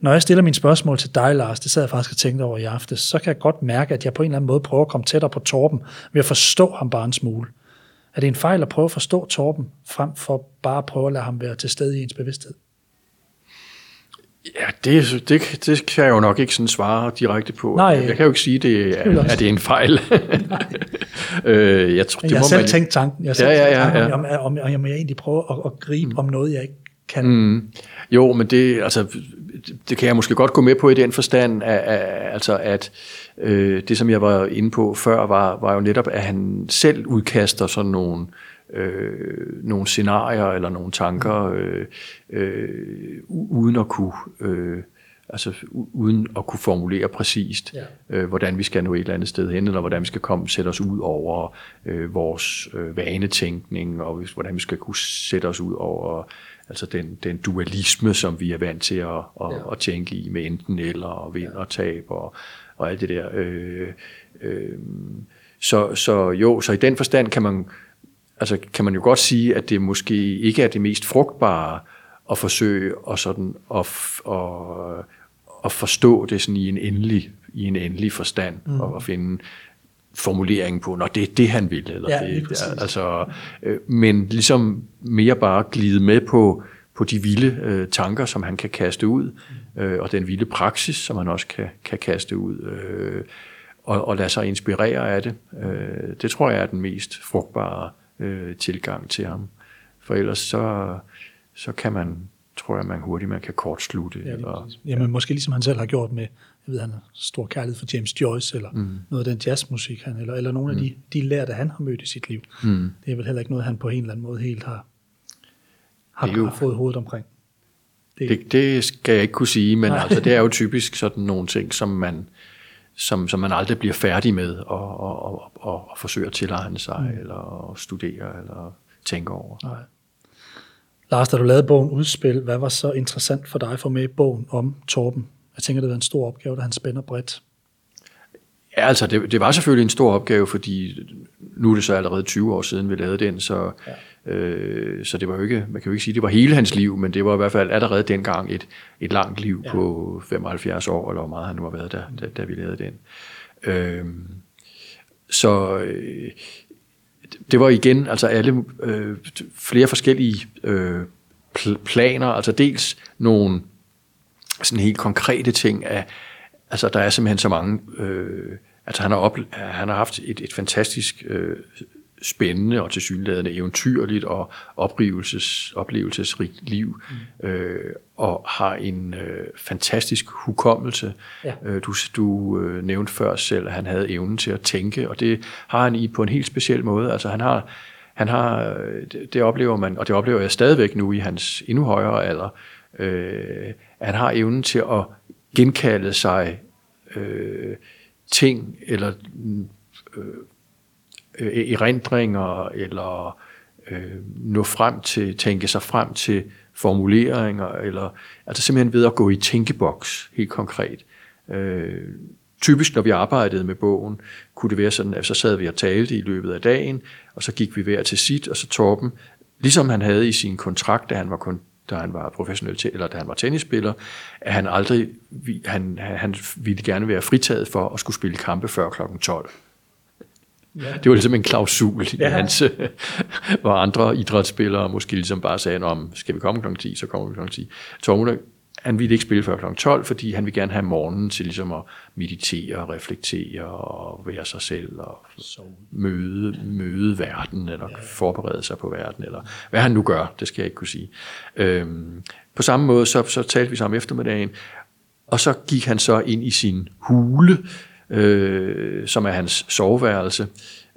Når jeg stiller mine spørgsmål til dig, Lars, det sad jeg faktisk og tænkte over i aftes, så kan jeg godt mærke, at jeg på en eller anden måde prøver at komme tættere på Torben, ved at forstå ham bare en smule. Er det en fejl at prøve at forstå Torben, frem for bare at prøve at lade ham være til stede i ens bevidsthed? Ja, det, det, det kan jeg jo nok ikke sådan svare direkte på. Nej. Jeg kan jo ikke sige, det er, at det er en fejl. øh, jeg, tror, det jeg har selv man... tænkt tanken. Jeg ja, ja, ja, ja. om, om, om, om jeg egentlig prøver at, at gribe mm. om noget, jeg ikke kan. Mm. Jo, men det, altså, det kan jeg måske godt gå med på i den forstand, at, at, altså at øh, det, som jeg var inde på før, var, var jo netop, at han selv udkaster sådan nogle, øh, nogle scenarier eller nogle tanker, øh, øh, uden at kunne... Øh, altså uden at kunne formulere præcist, ja. øh, hvordan vi skal nå et eller andet sted hen, eller hvordan vi skal komme sætte os ud over øh, vores øh, vanetænkning, og hvordan vi skal kunne sætte os ud over altså den, den dualisme, som vi er vant til at, at, ja. at tænke i med enten eller og vind og tab og, og alt det der. Øh, øh, så, så jo, så i den forstand kan man, altså kan man jo godt sige, at det måske ikke er det mest frugtbare at forsøge at, sådan, at, at, at forstå det sådan i en endelig, i en endelig forstand, mm. og at finde formuleringen på, når det er det, han vil. Eller ja, det, altså, øh, men ligesom mere bare glide med på, på de vilde øh, tanker, som han kan kaste ud, øh, og den vilde praksis, som han også kan, kan kaste ud, øh, og, og lade sig inspirere af det. Øh, det tror jeg er den mest frugtbare øh, tilgang til ham. For ellers så, så kan man, tror jeg, man hurtigt man kan kortslutte. Ja, og, Jamen, måske ligesom han selv har gjort med jeg ved, han har stor kærlighed for James Joyce, eller mm. noget af den jazzmusik, han, eller, eller nogle mm. af de, de lærte, han har mødt i sit liv. Mm. Det er vel heller ikke noget, han på en eller anden måde helt har, har, jo, har fået hovedet omkring. Det, det, det skal jeg ikke kunne sige, men altså, det er jo typisk sådan nogle ting, som man, som, som man aldrig bliver færdig med at og, og, og, og forsøge at tilegne sig, mm. eller studere, eller tænke over. Nej. Lars, da du lavede bogen Udspil, hvad var så interessant for dig for med i bogen om Torben jeg tænker, det var en stor opgave, da han spænder bredt. Ja, altså det, det var selvfølgelig en stor opgave, fordi nu er det så allerede 20 år siden, vi lavede den, så, ja. øh, så det var jo ikke, man kan jo ikke sige, det var hele hans liv, men det var i hvert fald allerede dengang et, et langt liv ja. på 75 år, eller hvor meget han nu har været, da, da, da vi lavede den. Øh, så øh, det var igen altså alle øh, flere forskellige øh, planer, altså dels nogle sådan helt konkrete ting af, altså der er simpelthen så mange, øh, altså han har, op, han har haft et, et fantastisk øh, spændende og tilsyneladende eventyrligt og oplevelses, oplevelsesrigt liv, mm. øh, og har en øh, fantastisk hukommelse. Ja. Øh, du du øh, nævnte før selv, at han havde evnen til at tænke, og det har han i på en helt speciel måde. Altså han har, han har det, det oplever man, og det oplever jeg stadigvæk nu i hans endnu højere alder, øh, han har evnen til at genkalde sig øh, ting eller øh, øh, erindringer eller øh, nå frem til, tænke sig frem til formuleringer, eller altså simpelthen ved at gå i tænkeboks helt konkret. Øh, typisk, når vi arbejdede med bogen, kunne det være sådan, at så sad vi og talte i løbet af dagen, og så gik vi hver til sit, og så Torben, ligesom han havde i sin kontrakt, da han var kun da han var professionel eller da han var tennisspiller, at han aldrig han, han ville gerne være fritaget for at skulle spille kampe før kl. 12. Ja. Det var ligesom en klausul i ja. hans, hvor andre idrætsspillere måske ligesom bare sagde, om skal vi komme kl. 10, så kommer vi kl. 10. Tormund han ville ikke spille før kl. 12, fordi han ville gerne have morgenen til ligesom at meditere og reflektere og være sig selv og møde, møde verden, eller forberede sig på verden, eller hvad han nu gør, det skal jeg ikke kunne sige. Øhm, på samme måde, så, så talte vi sammen eftermiddagen, og så gik han så ind i sin hule, øh, som er hans soveværelse,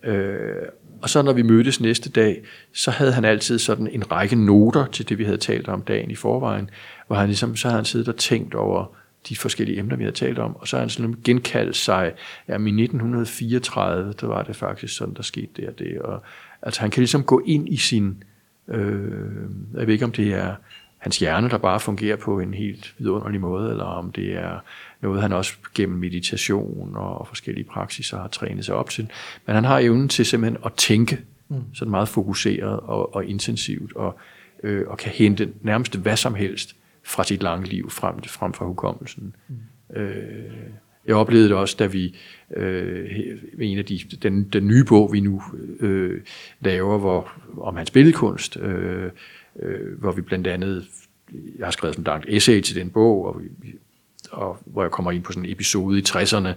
øh, og så når vi mødtes næste dag, så havde han altid sådan en række noter til det, vi havde talt om dagen i forvejen, hvor han ligesom, så havde han siddet og tænkt over de forskellige emner, vi havde talt om, og så har han sådan genkaldt sig, ja, i 1934, der var det faktisk sådan, der skete det og det, og altså han kan ligesom gå ind i sin, øh, jeg ved ikke om det er hans hjerne, der bare fungerer på en helt vidunderlig måde, eller om det er noget, han også gennem meditation og forskellige praksiser har trænet sig op til. Men han har evnen til simpelthen at tænke mm. sådan meget fokuseret og, og intensivt, og, øh, og kan hente nærmest hvad som helst fra sit lange liv frem, frem fra hukommelsen. Mm. Øh, jeg oplevede det også, da vi øh, en af de, den, den nye bog, vi nu øh, laver, hvor, om hans billedkunst, øh, øh, hvor vi blandt andet, jeg har skrevet sådan et essay til den bog, og vi, og hvor jeg kommer ind på sådan en episode i 60'erne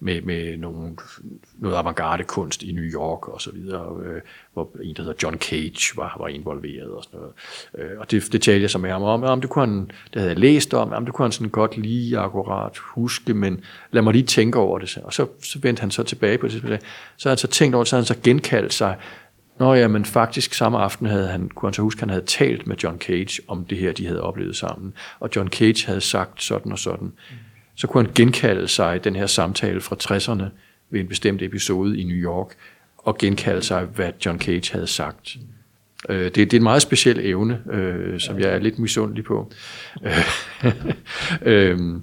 med, med nogle, noget avantgarde kunst i New York og så videre, øh, hvor en, der hedder John Cage, var, var involveret og sådan noget. Øh, og det, det talte jeg så med ham om, om det, kunne han, det havde jeg læst om, om det kunne han sådan godt lige akkurat huske, men lad mig lige tænke over det. Og så, så vendte han så tilbage på det, så havde han så tænkt over det, så havde han så genkaldt sig Nå ja, men faktisk samme aften havde han, kunne han så huske, han havde talt med John Cage om det her, de havde oplevet sammen. Og John Cage havde sagt sådan og sådan. Så kunne han genkalde sig den her samtale fra 60'erne ved en bestemt episode i New York, og genkalde sig, hvad John Cage havde sagt. Øh, det, det er en meget speciel evne, øh, som jeg er lidt misundelig på. øh,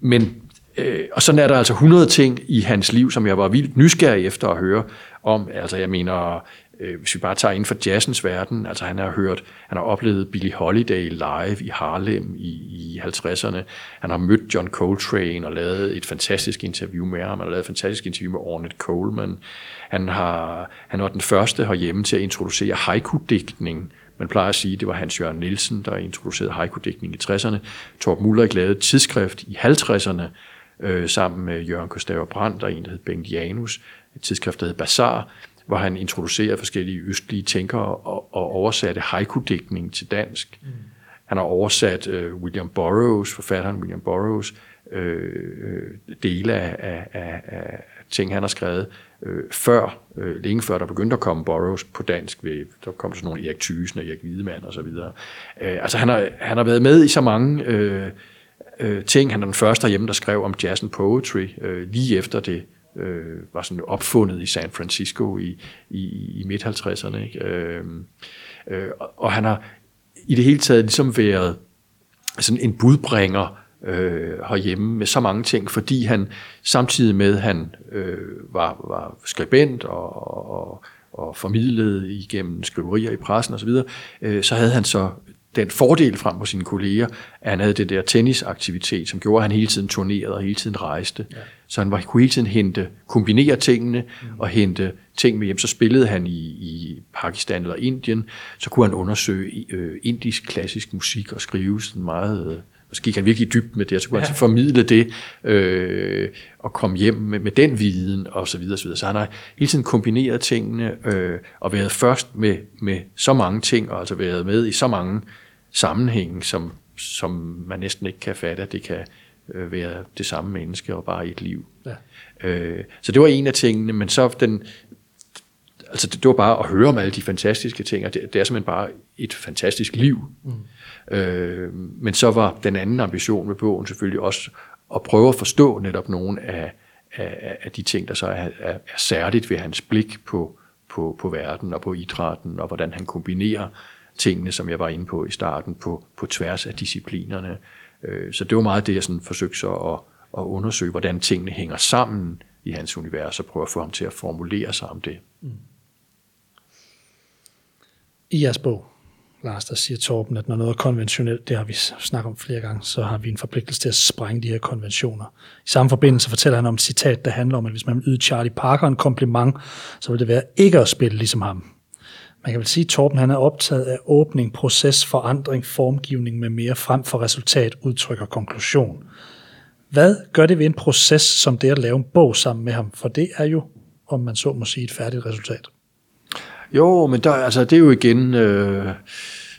men øh, og sådan er der altså 100 ting i hans liv, som jeg var vildt nysgerrig efter at høre om. Altså jeg mener, Øh, hvis vi bare tager inden for jazzens verden, altså han har hørt, han har oplevet Billie Holiday live i Harlem i, i 50'erne. Han har mødt John Coltrane og lavet et fantastisk interview med ham. Han har lavet et fantastisk interview med Ornette Coleman. Han, har, han var den første herhjemme til at introducere haiku-digtning. Man plejer at sige, at det var Hans Jørgen Nielsen, der introducerede haiku-digtning i 60'erne. Torb Muller lavede et tidsskrift i 50'erne, øh, sammen med Jørgen Kostaver Brandt og en, der hed Bengt Janus, et tidsskrift, der hed Bazaar, hvor han introducerer forskellige østlige tænkere og, og oversatte haiku-digtning til dansk. Mm. Han har oversat uh, William Burroughs, forfatteren William Burroughs, øh, dele af, af, af, ting, han har skrevet, øh, før, øh, længe før der begyndte at komme Burroughs på dansk. Ved, der kom sådan nogle Erik Thysen og Erik Hvidemand osv. Øh, altså han har, han har været med i så mange øh, øh, ting. Han er den første hjemme, der skrev om jazz and poetry, øh, lige efter det øh, var sådan opfundet i San Francisco i, i, i midt-50'erne. Ikke? Øh, øh, og han har i det hele taget ligesom været sådan en budbringer øh, herhjemme med så mange ting, fordi han samtidig med, at han øh, var, var skribent og, og, og formidlede igennem skriverier i pressen osv., øh, så havde han så den fordel frem på sine kolleger, at han havde det der tennisaktivitet, som gjorde, at han hele tiden turnerede og hele tiden rejste. Ja. Så han var, kunne hele tiden hente, kombinere tingene mm. og hente ting med hjem. Så spillede han i, i Pakistan eller Indien, så kunne han undersøge øh, indisk klassisk musik og skrive sådan meget... Øh, så gik han virkelig dybt med det, og så kunne ja. han så formidle det øh, og komme hjem med, med den viden og så videre, så videre. Så han har hele tiden kombineret tingene øh, og været først med, med så mange ting, og altså været med i så mange sammenhænge, som, som man næsten ikke kan fatte, at det kan øh, være det samme menneske og bare et liv. Ja. Øh, så det var en af tingene, men så den, altså det, det var bare at høre om alle de fantastiske ting, og det, det er simpelthen bare et fantastisk liv. Mm. Øh, men så var den anden ambition med bogen selvfølgelig også at prøve at forstå netop nogle af, af, af de ting, der så er, er, er særligt ved hans blik på, på, på verden og på idrætten, og hvordan han kombinerer tingene, som jeg var inde på i starten, på, på tværs af disciplinerne. Øh, så det var meget det, jeg sådan forsøgte så at, at undersøge, hvordan tingene hænger sammen i hans univers, og prøve at få ham til at formulere sig om det. Mm. I jeres bog, Lars, der siger Torben, at når noget er konventionelt, det har vi snakket om flere gange, så har vi en forpligtelse til at sprænge de her konventioner. I samme forbindelse fortæller han om et citat, der handler om, at hvis man vil yde Charlie Parker en kompliment, så vil det være ikke at spille ligesom ham man kan vel sige, at Torben han er optaget af åbning, proces, forandring, formgivning med mere frem for resultat, udtryk og konklusion. Hvad gør det ved en proces som det at lave en bog sammen med ham? For det er jo, om man så må sige, et færdigt resultat. Jo, men der, altså, det er jo igen... Øh,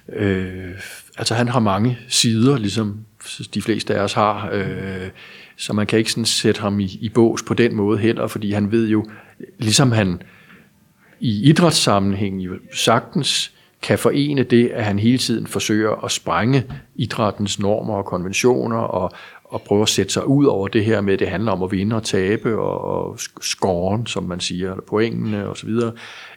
øh, altså han har mange sider, ligesom de fleste af os har, øh, så man kan ikke sådan sætte ham i, i bås på den måde heller, fordi han ved jo, ligesom han i idrætssammenhæng jo sagtens kan forene det, at han hele tiden forsøger at sprænge idrættens normer og konventioner og, og prøve at sætte sig ud over det her med, at det handler om at vinde og tabe og, og scoren, som man siger, eller pointene osv.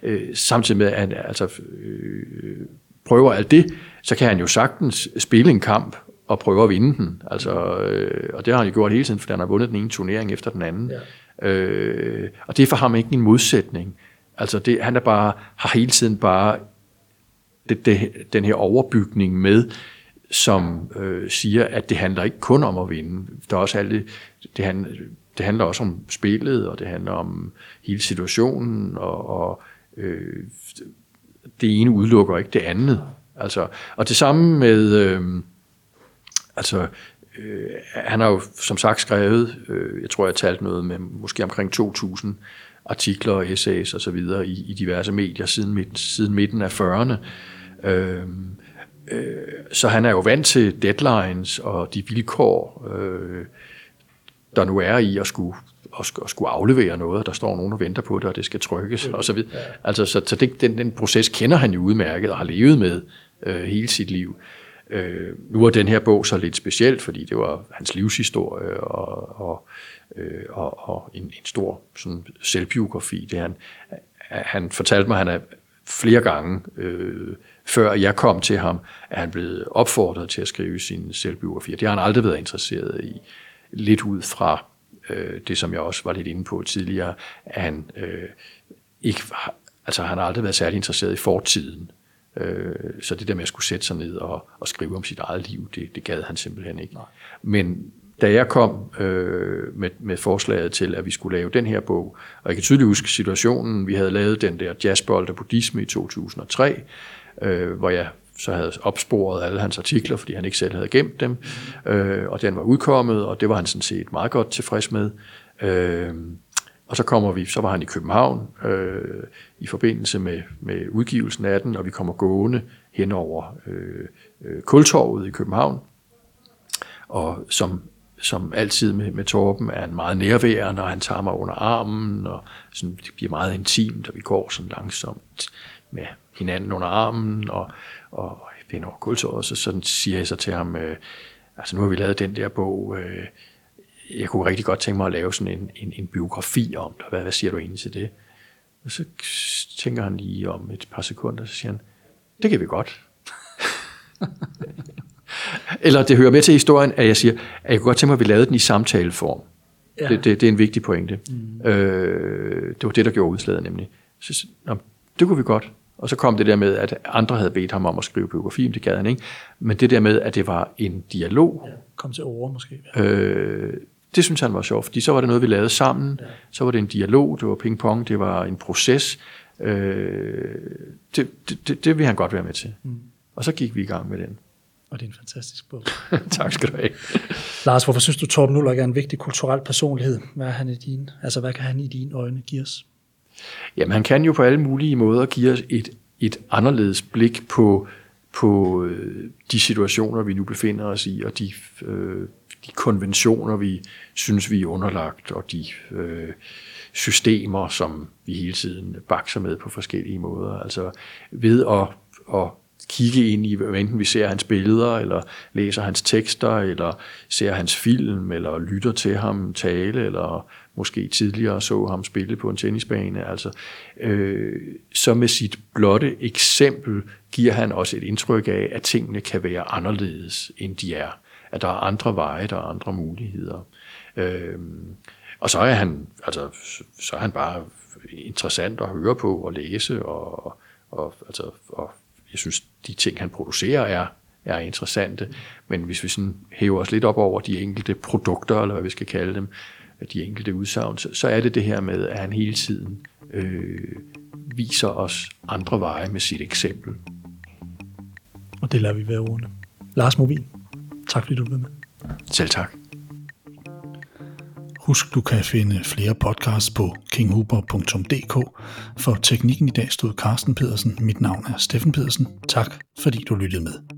Øh, samtidig med, at han altså, øh, prøver alt det, så kan han jo sagtens spille en kamp og prøve at vinde den. Altså, øh, og det har han jo gjort hele tiden, for han har vundet den ene turnering efter den anden. Ja. Øh, og det er for ham ikke en modsætning. Altså det, han er bare, har hele tiden bare det, det, den her overbygning med, som øh, siger, at det handler ikke kun om at vinde. Der er også alle, det, handler, det handler også om spillet, og det handler om hele situationen, og, og øh, det ene udelukker ikke det andet. Altså, og det samme med, øh, altså, øh, han har jo som sagt skrevet, øh, jeg tror jeg talte noget med måske omkring 2.000 artikler og essays og så videre i, i diverse medier siden, midt, siden midten af 40'erne. Øh, øh, så han er jo vant til deadlines og de vilkår, øh, der nu er i at skulle, at, at skulle aflevere noget, der står nogen og venter på det, og det skal trykkes og så videre. Altså, så, så det, den, den proces kender han jo udmærket og har levet med øh, hele sit liv. Øh, nu er den her bog så lidt specielt, fordi det var hans livshistorie og, og, øh, og, og en, en stor sådan, selvbiografi. Det han, han fortalte mig, at han er flere gange, øh, før jeg kom til ham, at han blev opfordret til at skrive sin selvbiografi. Det har han aldrig været interesseret i. Lidt ud fra øh, det, som jeg også var lidt inde på tidligere, at han øh, ikke altså han har aldrig været særlig interesseret i fortiden. Øh, så det der med at skulle sætte sig ned og, og skrive om sit eget liv, det, det gad han simpelthen ikke. Nej. Men da jeg kom øh, med, med forslaget til, at vi skulle lave den her bog, og jeg kan tydeligt huske situationen, vi havde lavet den der jazzbold og buddhisme i 2003, øh, hvor jeg så havde opsporet alle hans artikler, fordi han ikke selv havde gemt dem, øh, og den var udkommet, og det var han sådan set meget godt tilfreds med. Øh, og så kommer vi, så var han i København øh, i forbindelse med, med udgivelsen af den, og vi kommer gående hen over øh, øh, Kultorvet i København. Og som, som altid med, med Torben er han meget nærværende, og han tager mig under armen, og sådan, det bliver meget intimt, og vi går sådan langsomt med hinanden under armen, og, og hen over Kultorvet, så sådan siger jeg så til ham, øh, altså nu har vi lavet den der bog, øh, jeg kunne rigtig godt tænke mig at lave sådan en, en, en biografi om dig. Hvad, hvad siger du egentlig til det? Og så tænker han lige om et par sekunder, så siger han, det kan vi godt. Eller det hører med til historien, at jeg siger, at jeg kunne godt tænke mig, at vi lavede den i samtaleform. Ja. Det, det, det er en vigtig pointe. Mm. Øh, det var det, der gjorde udslaget nemlig. Så, nå, det kunne vi godt. Og så kom det der med, at andre havde bedt ham om at skrive biografi, men det gad han ikke. Men det der med, at det var en dialog. Ja, kom til ord måske. Ja. Øh, det synes han var sjovt, fordi så var det noget, vi lavede sammen. Ja. Så var det en dialog, det var ping-pong, det var en proces. Øh, det, det, det, det vil han godt være med til. Mm. Og så gik vi i gang med den. Og det er en fantastisk bog. tak skal du have. Lars, hvorfor synes du, Torben Ulrik er en vigtig kulturel personlighed? Hvad, er han i din, altså, hvad kan han i dine øjne give os? Jamen, han kan jo på alle mulige måder give os et, et anderledes blik på, på øh, de situationer, vi nu befinder os i, og de øh, de konventioner, vi synes, vi er underlagt, og de øh, systemer, som vi hele tiden bakser med på forskellige måder. Altså ved at, at kigge ind i, enten vi ser hans billeder, eller læser hans tekster, eller ser hans film, eller lytter til ham tale, eller måske tidligere så ham spille på en tennisbane. Altså, øh, så med sit blotte eksempel giver han også et indtryk af, at tingene kan være anderledes, end de er at der er andre veje, der er andre muligheder. Øh, og så er han, altså, så er han bare interessant at høre på og læse, og, og, altså, og jeg synes, de ting, han producerer, er, er interessante. Men hvis vi sådan hæver os lidt op over de enkelte produkter, eller hvad vi skal kalde dem, de enkelte udsagn, så, så er det det her med, at han hele tiden øh, viser os andre veje med sit eksempel. Og det lader vi være ordene. Lars Movin, tak fordi du blev med. Selv tak. Husk, du kan finde flere podcasts på kinghuber.dk. For teknikken i dag stod Carsten Pedersen. Mit navn er Steffen Pedersen. Tak fordi du lyttede med.